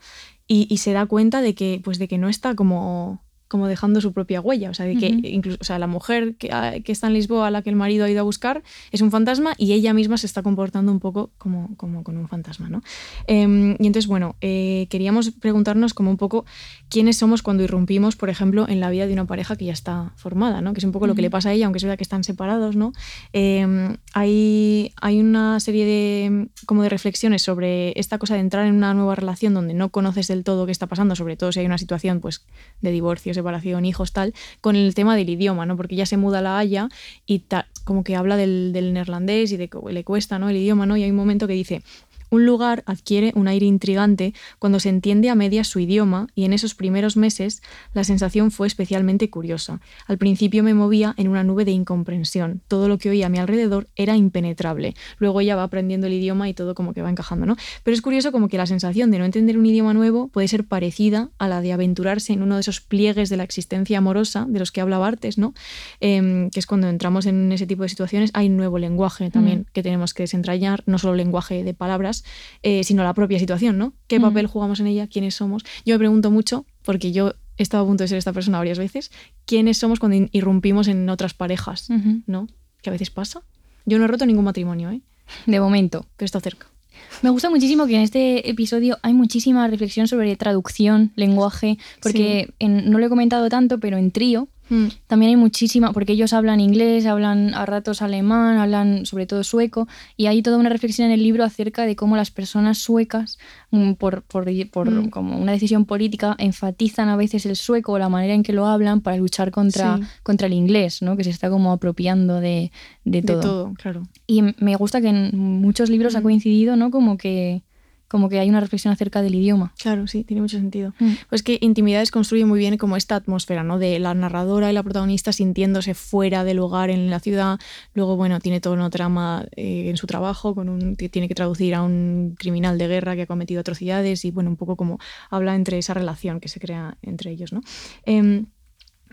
S2: y, y se da cuenta de que, pues de que no está como como dejando su propia huella, o sea, de que
S3: Ujú.
S2: incluso, o sea, la mujer que, ah, que está en Lisboa, a la que el marido ha ido a buscar, es un fantasma y ella misma se está comportando un poco como, como con un fantasma, ¿no? Em, y entonces, bueno, eh, queríamos preguntarnos como un poco quiénes somos cuando irrumpimos, por ejemplo, en la vida de una pareja que ya está formada, ¿no? Que es un poco lo que le pasa a ella, aunque es verdad que están separados, ¿no? Em, hay, hay una serie de, como de reflexiones sobre esta cosa de entrar en una nueva relación donde no conoces del todo qué está pasando, sobre todo si hay una situación pues, de divorcio, separación, hijos, tal, con el tema del idioma, ¿no? Porque ella se muda a La Haya y ta- como que habla del, del neerlandés y de que le cuesta, ¿no? El idioma, ¿no? Y hay un momento que dice, un lugar adquiere un aire intrigante cuando se entiende a medias su idioma y en esos primeros meses la sensación fue especialmente curiosa. Al principio me movía en una nube de incomprensión. Todo lo que oía a mi alrededor era impenetrable. Luego ella va aprendiendo el idioma y todo como que va encajando, ¿no? Pero es curioso como que la sensación de no entender un idioma nuevo puede ser parecida a la de aventurarse en uno de esos pliegues de la existencia amorosa de los que hablaba Bartes, ¿no? Em, que es cuando entramos en ese tipo de situaciones hay un nuevo lenguaje también que tenemos que desentrañar, no solo lenguaje de palabras, eh, sino la propia situación, ¿no? ¿Qué papel jugamos en ella? ¿Quiénes somos? Yo me pregunto mucho, porque yo he estado a punto de ser esta persona varias veces, ¿quiénes somos cuando irrumpimos en otras parejas? ¿No? Que a veces pasa. Yo no he roto ningún matrimonio, ¿eh?
S3: De momento.
S2: Pero está cerca.
S3: Me gusta muchísimo que en este episodio hay muchísima reflexión sobre traducción, lenguaje, porque en- no lo he comentado tanto, pero en trío
S2: Mm.
S3: también hay muchísima, porque ellos hablan inglés, hablan a ratos alemán, hablan sobre todo sueco, y hay toda una reflexión en el libro acerca de cómo las personas suecas, mm, por, por, por
S2: Mm.
S3: como una decisión política, enfatizan a veces el sueco o la manera en que lo hablan para luchar contra,
S2: Sí.
S3: contra el inglés, ¿no? que se está como apropiando de, de
S2: De
S3: todo.
S2: todo, claro.
S3: Y me gusta que en muchos libros ha coincidido, ¿no? Como que, como que hay una reflexión acerca del idioma.
S2: Claro, sí, tiene mucho sentido.
S3: Mm.
S2: Pues que Intimidades construye muy bien como esta atmósfera, ¿no? De la narradora y la protagonista sintiéndose fuera del lugar en la ciudad. Luego, bueno, tiene toda una trama eh, en su trabajo, con un, que tiene que traducir a un criminal de guerra que ha cometido atrocidades y, bueno, un poco como habla entre esa relación que se crea entre ellos, ¿no? Em,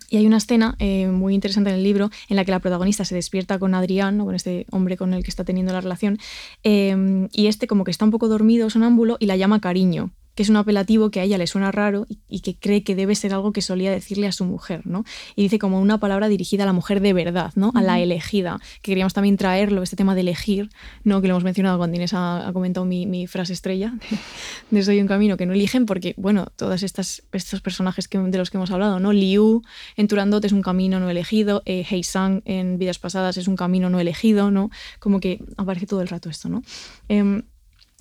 S2: y hay una escena eh, muy interesante en el libro en la que la protagonista se despierta con Adrián, con este hombre con el que está teniendo la relación, eh, y este como que está un poco dormido, sonámbulo, y la llama cariño. Que es un apelativo que a ella le suena raro y, que cree que debe ser algo que solía decirle a su mujer, ¿no? Y dice como una palabra dirigida a la mujer de verdad, ¿no? A la elegida, que queríamos también traerlo, este tema de elegir, ¿no? Que lo hemos mencionado cuando Inés ha, comentado mi, frase estrella de, Soy un camino que no eligen, porque, bueno, todos estos personajes que, de los que hemos hablado, ¿no? Liu en Turandot es un camino no elegido, eh, Hei Sang en Vidas Pasadas es un camino no elegido, ¿no? Como que aparece todo el rato esto, ¿no? Em,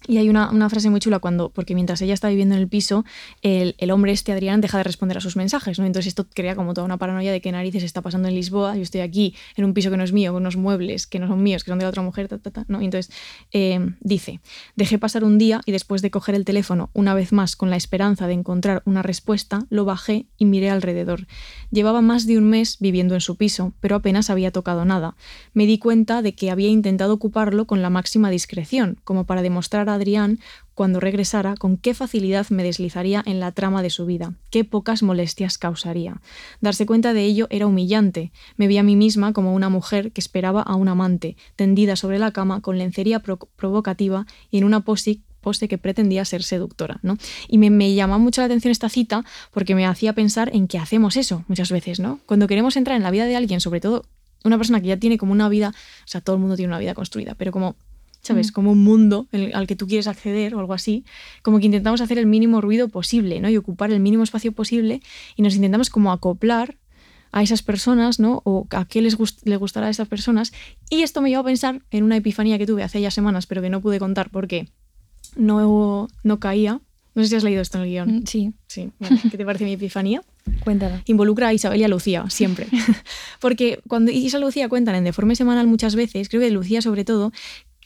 S2: y hay una, frase muy chula cuando, porque mientras ella está viviendo en el piso, el, hombre este, Adrián, deja de responder a sus mensajes, ¿no? Entonces esto crea como toda una paranoia de que narices está pasando en Lisboa, yo estoy aquí en un piso que no es mío, con unos muebles que no son míos, que son de otra mujer, ¿no? entonces eh, dice, dejé pasar un día y después de coger el teléfono una vez más con la esperanza de encontrar una respuesta, lo bajé y miré alrededor. Llevaba más de un mes viviendo en su piso, pero apenas había tocado nada. Me di cuenta de que había intentado ocuparlo con la máxima discreción, como para demostrar a Adrián, cuando regresara, con qué facilidad me deslizaría en la trama de su vida, qué pocas molestias causaría. Darse cuenta de ello era humillante. Me vi a mí misma como una mujer que esperaba a un amante, tendida sobre la cama con lencería provocativa y en una pose que pretendía ser seductora. ¿no? Y me, me mucho la atención esta cita porque me hacía pensar en que hacemos eso muchas veces, ¿no? Cuando queremos entrar en la vida de alguien, sobre todo una persona que ya tiene como una vida, o sea, todo el mundo tiene una vida construida, pero como ¿sabes? Mm. Como un mundo al que tú quieres acceder o algo así, como que intentamos hacer el mínimo ruido posible, ¿no? Y ocupar el mínimo espacio posible y nos intentamos como acoplar a esas personas, ¿no? O a qué les, les gustará a esas personas. Y esto me llevó a pensar en una epifanía que tuve hace ya semanas, pero que no pude contar porque no, no caía. No sé si has leído esto en el guion.
S3: Mm, sí.
S2: Sí. ¿Qué te parece mi epifanía?
S3: Cuéntala.
S2: Involucra a Isabel y a Lucía, siempre. Porque cuando Isa y Lucía cuentan en Deforme Semanal muchas veces, creo que Lucía sobre todo,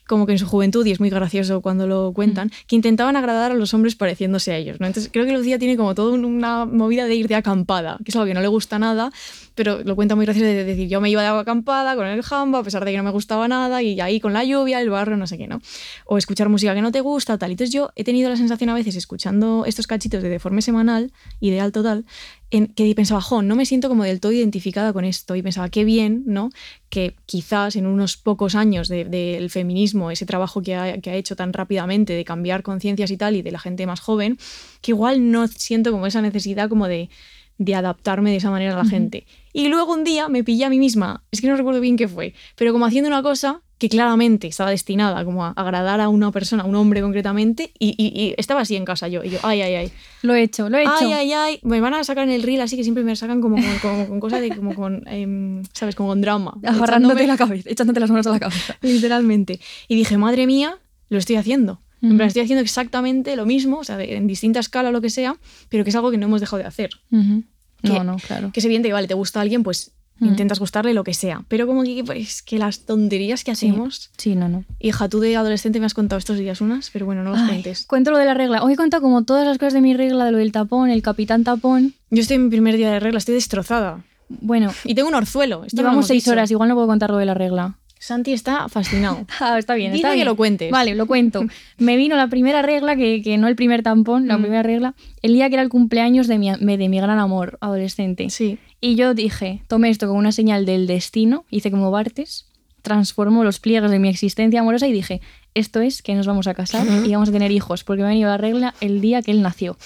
S2: como que en su juventud, y es muy gracioso cuando lo cuentan, que intentaban agradar a los hombres pareciéndose a ellos. ¿no? Entonces creo que Lucía tiene como toda una movida de ir de acampada, que es algo que no le gusta nada, pero lo cuenta muy gracioso de decir, yo me iba de acampada con el jamba, a pesar de que no me gustaba nada, y ahí con la lluvia, el barro, no sé qué, ¿no? O escuchar música que no te gusta, tal. Entonces yo he tenido la sensación a veces, escuchando estos cachitos de deforme semanal, ideal total, en que pensaba, jo, no me siento como del todo identificada con esto. Y pensaba, qué bien, ¿no? Que quizás en unos pocos años del feminismo, ese trabajo que ha, que ha, hecho tan rápidamente de cambiar conciencias y tal, y de la gente más joven, que igual no siento como esa necesidad como de, de adaptarme de esa manera a la gente. Y luego un día me pillé a mí misma, es que no recuerdo bien qué fue, pero como haciendo una cosa que claramente estaba destinada como a agradar a una persona, a un hombre concretamente, y, estaba así en casa yo, y yo, ay, ay, ay.
S3: Lo he hecho, lo he hecho.
S2: Ay, ay, ay. Me van a sacar en el reel así que siempre me sacan como con, cosas de, como con, em, ¿sabes? Como con drama.
S3: Agarrándote la cabeza, echándote las manos a la cabeza.
S2: Literalmente. Y dije, madre mía, lo estoy haciendo. En plan, estoy haciendo exactamente lo mismo, o sea, en distinta escala o lo que sea, pero que es algo que no hemos dejado de hacer.
S3: no, no, claro.
S2: Que es evidente que, vale, te gusta alguien, pues Mm. Intentas gustarle lo que sea. Pero como que, pues, que las tonterías que hacemos.
S3: Sí. no, no.
S2: Hija, tú de adolescente me has contado estos días unas, pero bueno, no las cuentes.
S3: Cuento lo de la regla. Hoy he contado como todas las cosas de mi regla, de lo del tapón, el capitán tapón.
S2: Yo estoy en mi primer día de regla, estoy destrozada.
S3: Bueno.
S2: Y tengo un orzuelo.
S3: llevamos seis horas, igual no puedo contar lo de la regla.
S2: Santi está fascinado.
S3: ah, está bien,
S2: Dice
S3: está
S2: que lo cuentes.
S3: Vale, lo cuento. Me vino la primera regla, que, que no el primer tampón, la mm. primera regla, el día que era el cumpleaños de mi, de mi gran amor adolescente.
S2: Sí.
S3: Y yo dije, tomé esto como una señal del destino, hice como Bartes, transformó los pliegues de mi existencia amorosa y dije, esto es que nos vamos a casar y vamos a tener hijos, porque me ha venido la regla el día que él nació.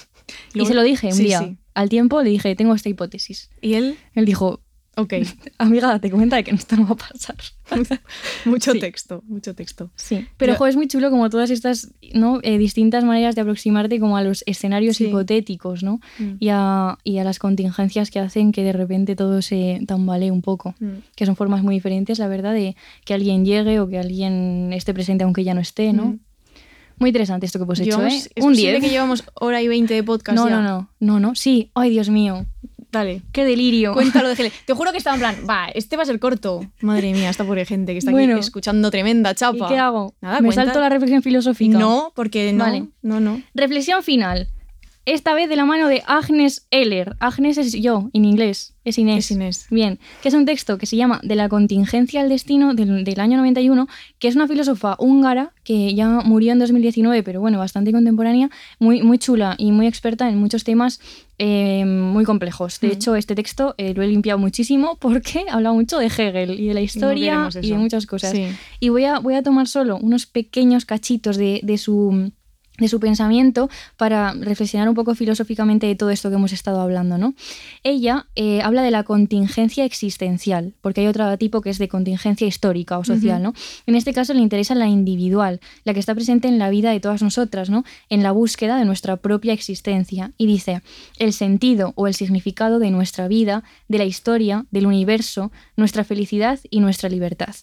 S3: y se lo dije un día. Al tiempo le dije, tengo esta hipótesis.
S2: ¿Y él?
S3: Él dijo,
S2: Ok.
S3: Amiga, date cuenta de que esto no va a pasar.
S2: mucho texto, mucho texto.
S3: Sí. Pero, es muy chulo como todas estas ¿no? Eh, distintas maneras de aproximarte como a los escenarios hipotéticos, ¿no? Mm. Y, a, y, a, las contingencias que hacen que de repente todo se tambalee un poco. Mm. Que son formas muy diferentes, la verdad, de que alguien llegue o que alguien esté presente aunque ya no esté, ¿no? Mm. Muy interesante esto que hemos hecho, ¿eh?
S2: un día que llevamos hora y veinte de podcast
S3: no, No, no, no, no. Sí. Ay, Dios mío.
S2: Dale.
S3: Qué delirio.
S2: Cuéntalo, déjele. Te juro que estaba en plan, va, este va a ser corto. Madre mía, esta pobre gente que está aquí escuchando tremenda chapa.
S3: ¿Y qué hago? Nada, ¿Me salto la reflexión filosófica?
S2: No, porque no. Vale. No, no.
S3: Reflexión final. Esta vez de la mano de Agnes Eller. Agnes es yo, en inglés. Es Inés.
S2: Es Inés.
S3: Bien, que es un texto que se llama De la contingencia al destino del, año 91, que es una filósofa húngara que ya murió en 2019, pero bueno, bastante contemporánea, muy, muy chula y muy experta en muchos temas eh, muy complejos. De hecho, este texto eh, lo he limpiado muchísimo porque habla mucho de Hegel y de la historia y de muchas cosas. Y voy a, voy a tomar solo unos pequeños cachitos de, de su de su pensamiento para reflexionar un poco filosóficamente de todo esto que hemos estado hablando. ¿no? Ella eh, habla de la contingencia existencial, porque hay otro tipo que es de contingencia histórica o social. ¿no? En este caso le interesa la individual, la que está presente en la vida de todas nosotras, ¿no? en la búsqueda de nuestra propia existencia. Y dice, el sentido o el significado de nuestra vida, de la historia, del universo, nuestra felicidad y nuestra libertad.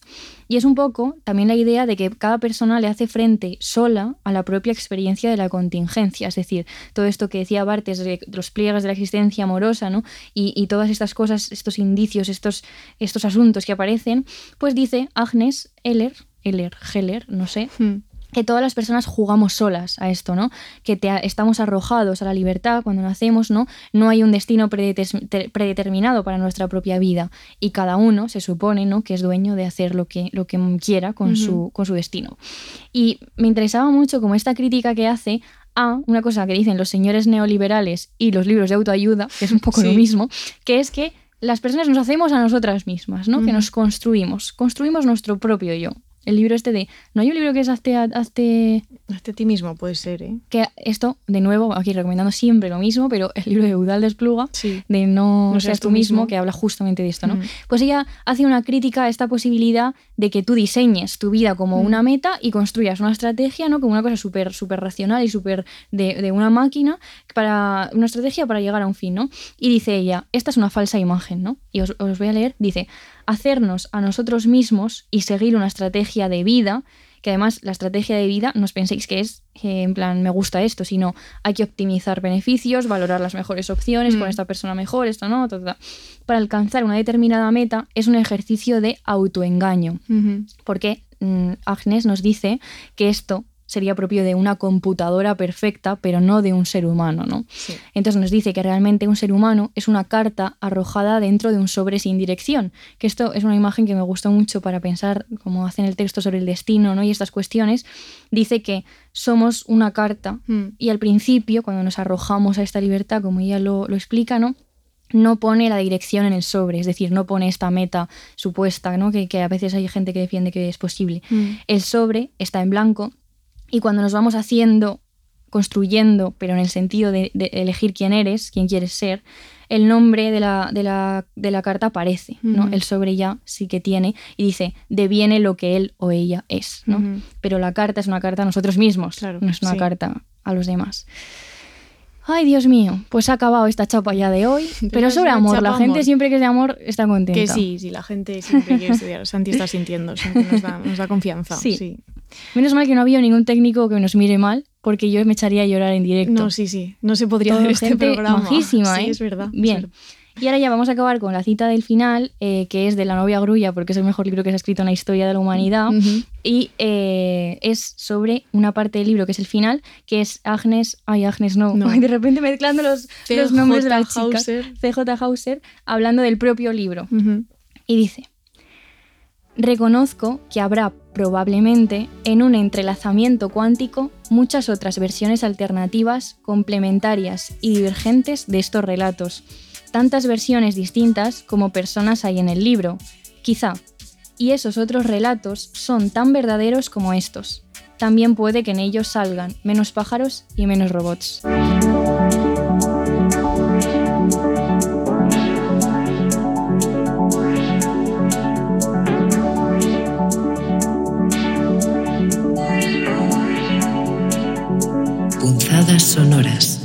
S3: Y es un poco también la idea de que cada persona le hace frente sola a la propia experiencia de la contingencia, es decir, todo esto que decía Bartes de los pliegues de la existencia amorosa, ¿no? Y, todas estas cosas, estos indicios, estos, estos asuntos que aparecen, pues dice Agnes Heller, Heller, Heller, no sé, hmm que todas las personas jugamos solas a esto, ¿no? Que te, estamos arrojados a la libertad cuando nacemos, ¿no? No hay un destino predeterminado para nuestra propia vida y cada uno se supone, ¿no? Que es dueño de hacer lo que, lo que quiera con, su, con su destino. Y me interesaba mucho como esta crítica que hace a una cosa que dicen los señores neoliberales y los libros de autoayuda, que es un poco lo mismo, que es que las personas nos hacemos a nosotras mismas, ¿no? Que nos construimos, construimos nuestro propio yo el libro este de. ¿No hay un libro que es Hazte.
S2: A ti mismo, puede ser, ¿eh?
S3: Que esto, de nuevo, aquí recomendando siempre lo mismo, pero el libro de Eudal Despluga, de No, seas, tú mismo, que habla justamente de esto, ¿no? Mm. Pues ella hace una crítica a esta posibilidad de que tú diseñes tu vida como mm. una meta y construyas una estrategia, ¿no? Como una cosa súper super racional y súper de, de, una máquina, para una estrategia para llegar a un fin, ¿no? Y dice ella, esta es una falsa imagen, ¿no? Y os, os voy a leer, dice hacernos a nosotros mismos y seguir una estrategia de vida, que además la estrategia de vida no os penséis que es en plan me gusta esto, sino hay que optimizar beneficios, valorar las mejores opciones, con mm. esta persona mejor, esto no, para alcanzar una determinada meta es un ejercicio de autoengaño, porque mm, Agnes nos dice que esto sería propio de una computadora perfecta, pero no de un ser humano, ¿no? Entonces nos dice que realmente un ser humano es una carta arrojada dentro de un sobre sin dirección, que esto es una imagen que me gustó mucho para pensar, como hacen el texto sobre el destino, ¿no? Y estas cuestiones, dice que somos una carta hmm. y al principio, cuando nos arrojamos a esta libertad, como ella lo, explica, ¿no? no pone la dirección en el sobre, es decir, no pone esta meta supuesta, ¿no? que, a veces hay gente que defiende que es posible. Hmm. El sobre está en blanco y cuando nos vamos haciendo, construyendo, pero en el sentido de, elegir quién eres, quién quieres ser, el nombre de la, de la, carta aparece, ¿no? El sobre ya sí que tiene y dice, deviene lo que él o ella es, ¿no? Pero la carta es una carta a nosotros mismos, claro, no es una carta a los demás. Ay, Dios mío, pues ha acabado esta chapa ya de hoy. Pero sobre amor, la gente siempre que es de amor está contenta.
S2: Que sí, sí, la gente siempre quiere estudiar. Santi está sintiendo, nos da, nos da confianza. Sí.
S3: Menos mal que no ha habido ningún técnico que nos mire mal, porque yo me echaría a llorar en directo.
S2: No, sí, sí, no se podría hacer este programa.
S3: Majísima,
S2: sí,
S3: ¿eh?
S2: es verdad.
S3: Bien. Y ahora ya vamos a acabar con la cita del final, eh, que es de La novia grulla, porque es el mejor libro que se ha escrito en la historia de la humanidad. Y eh, es sobre una parte del libro, que es el final, que es Agnes. Ay, Agnes, no. de repente mezclando los, los nombres de las chicas. CJ Hauser, hablando del propio libro. Y dice. Reconozco que habrá probablemente en un entrelazamiento cuántico muchas otras versiones alternativas, complementarias y divergentes de estos relatos tantas versiones distintas como personas hay en el libro, quizá, y esos otros relatos son tan verdaderos como estos. También puede que en ellos salgan menos pájaros y menos robots. Punzadas sonoras.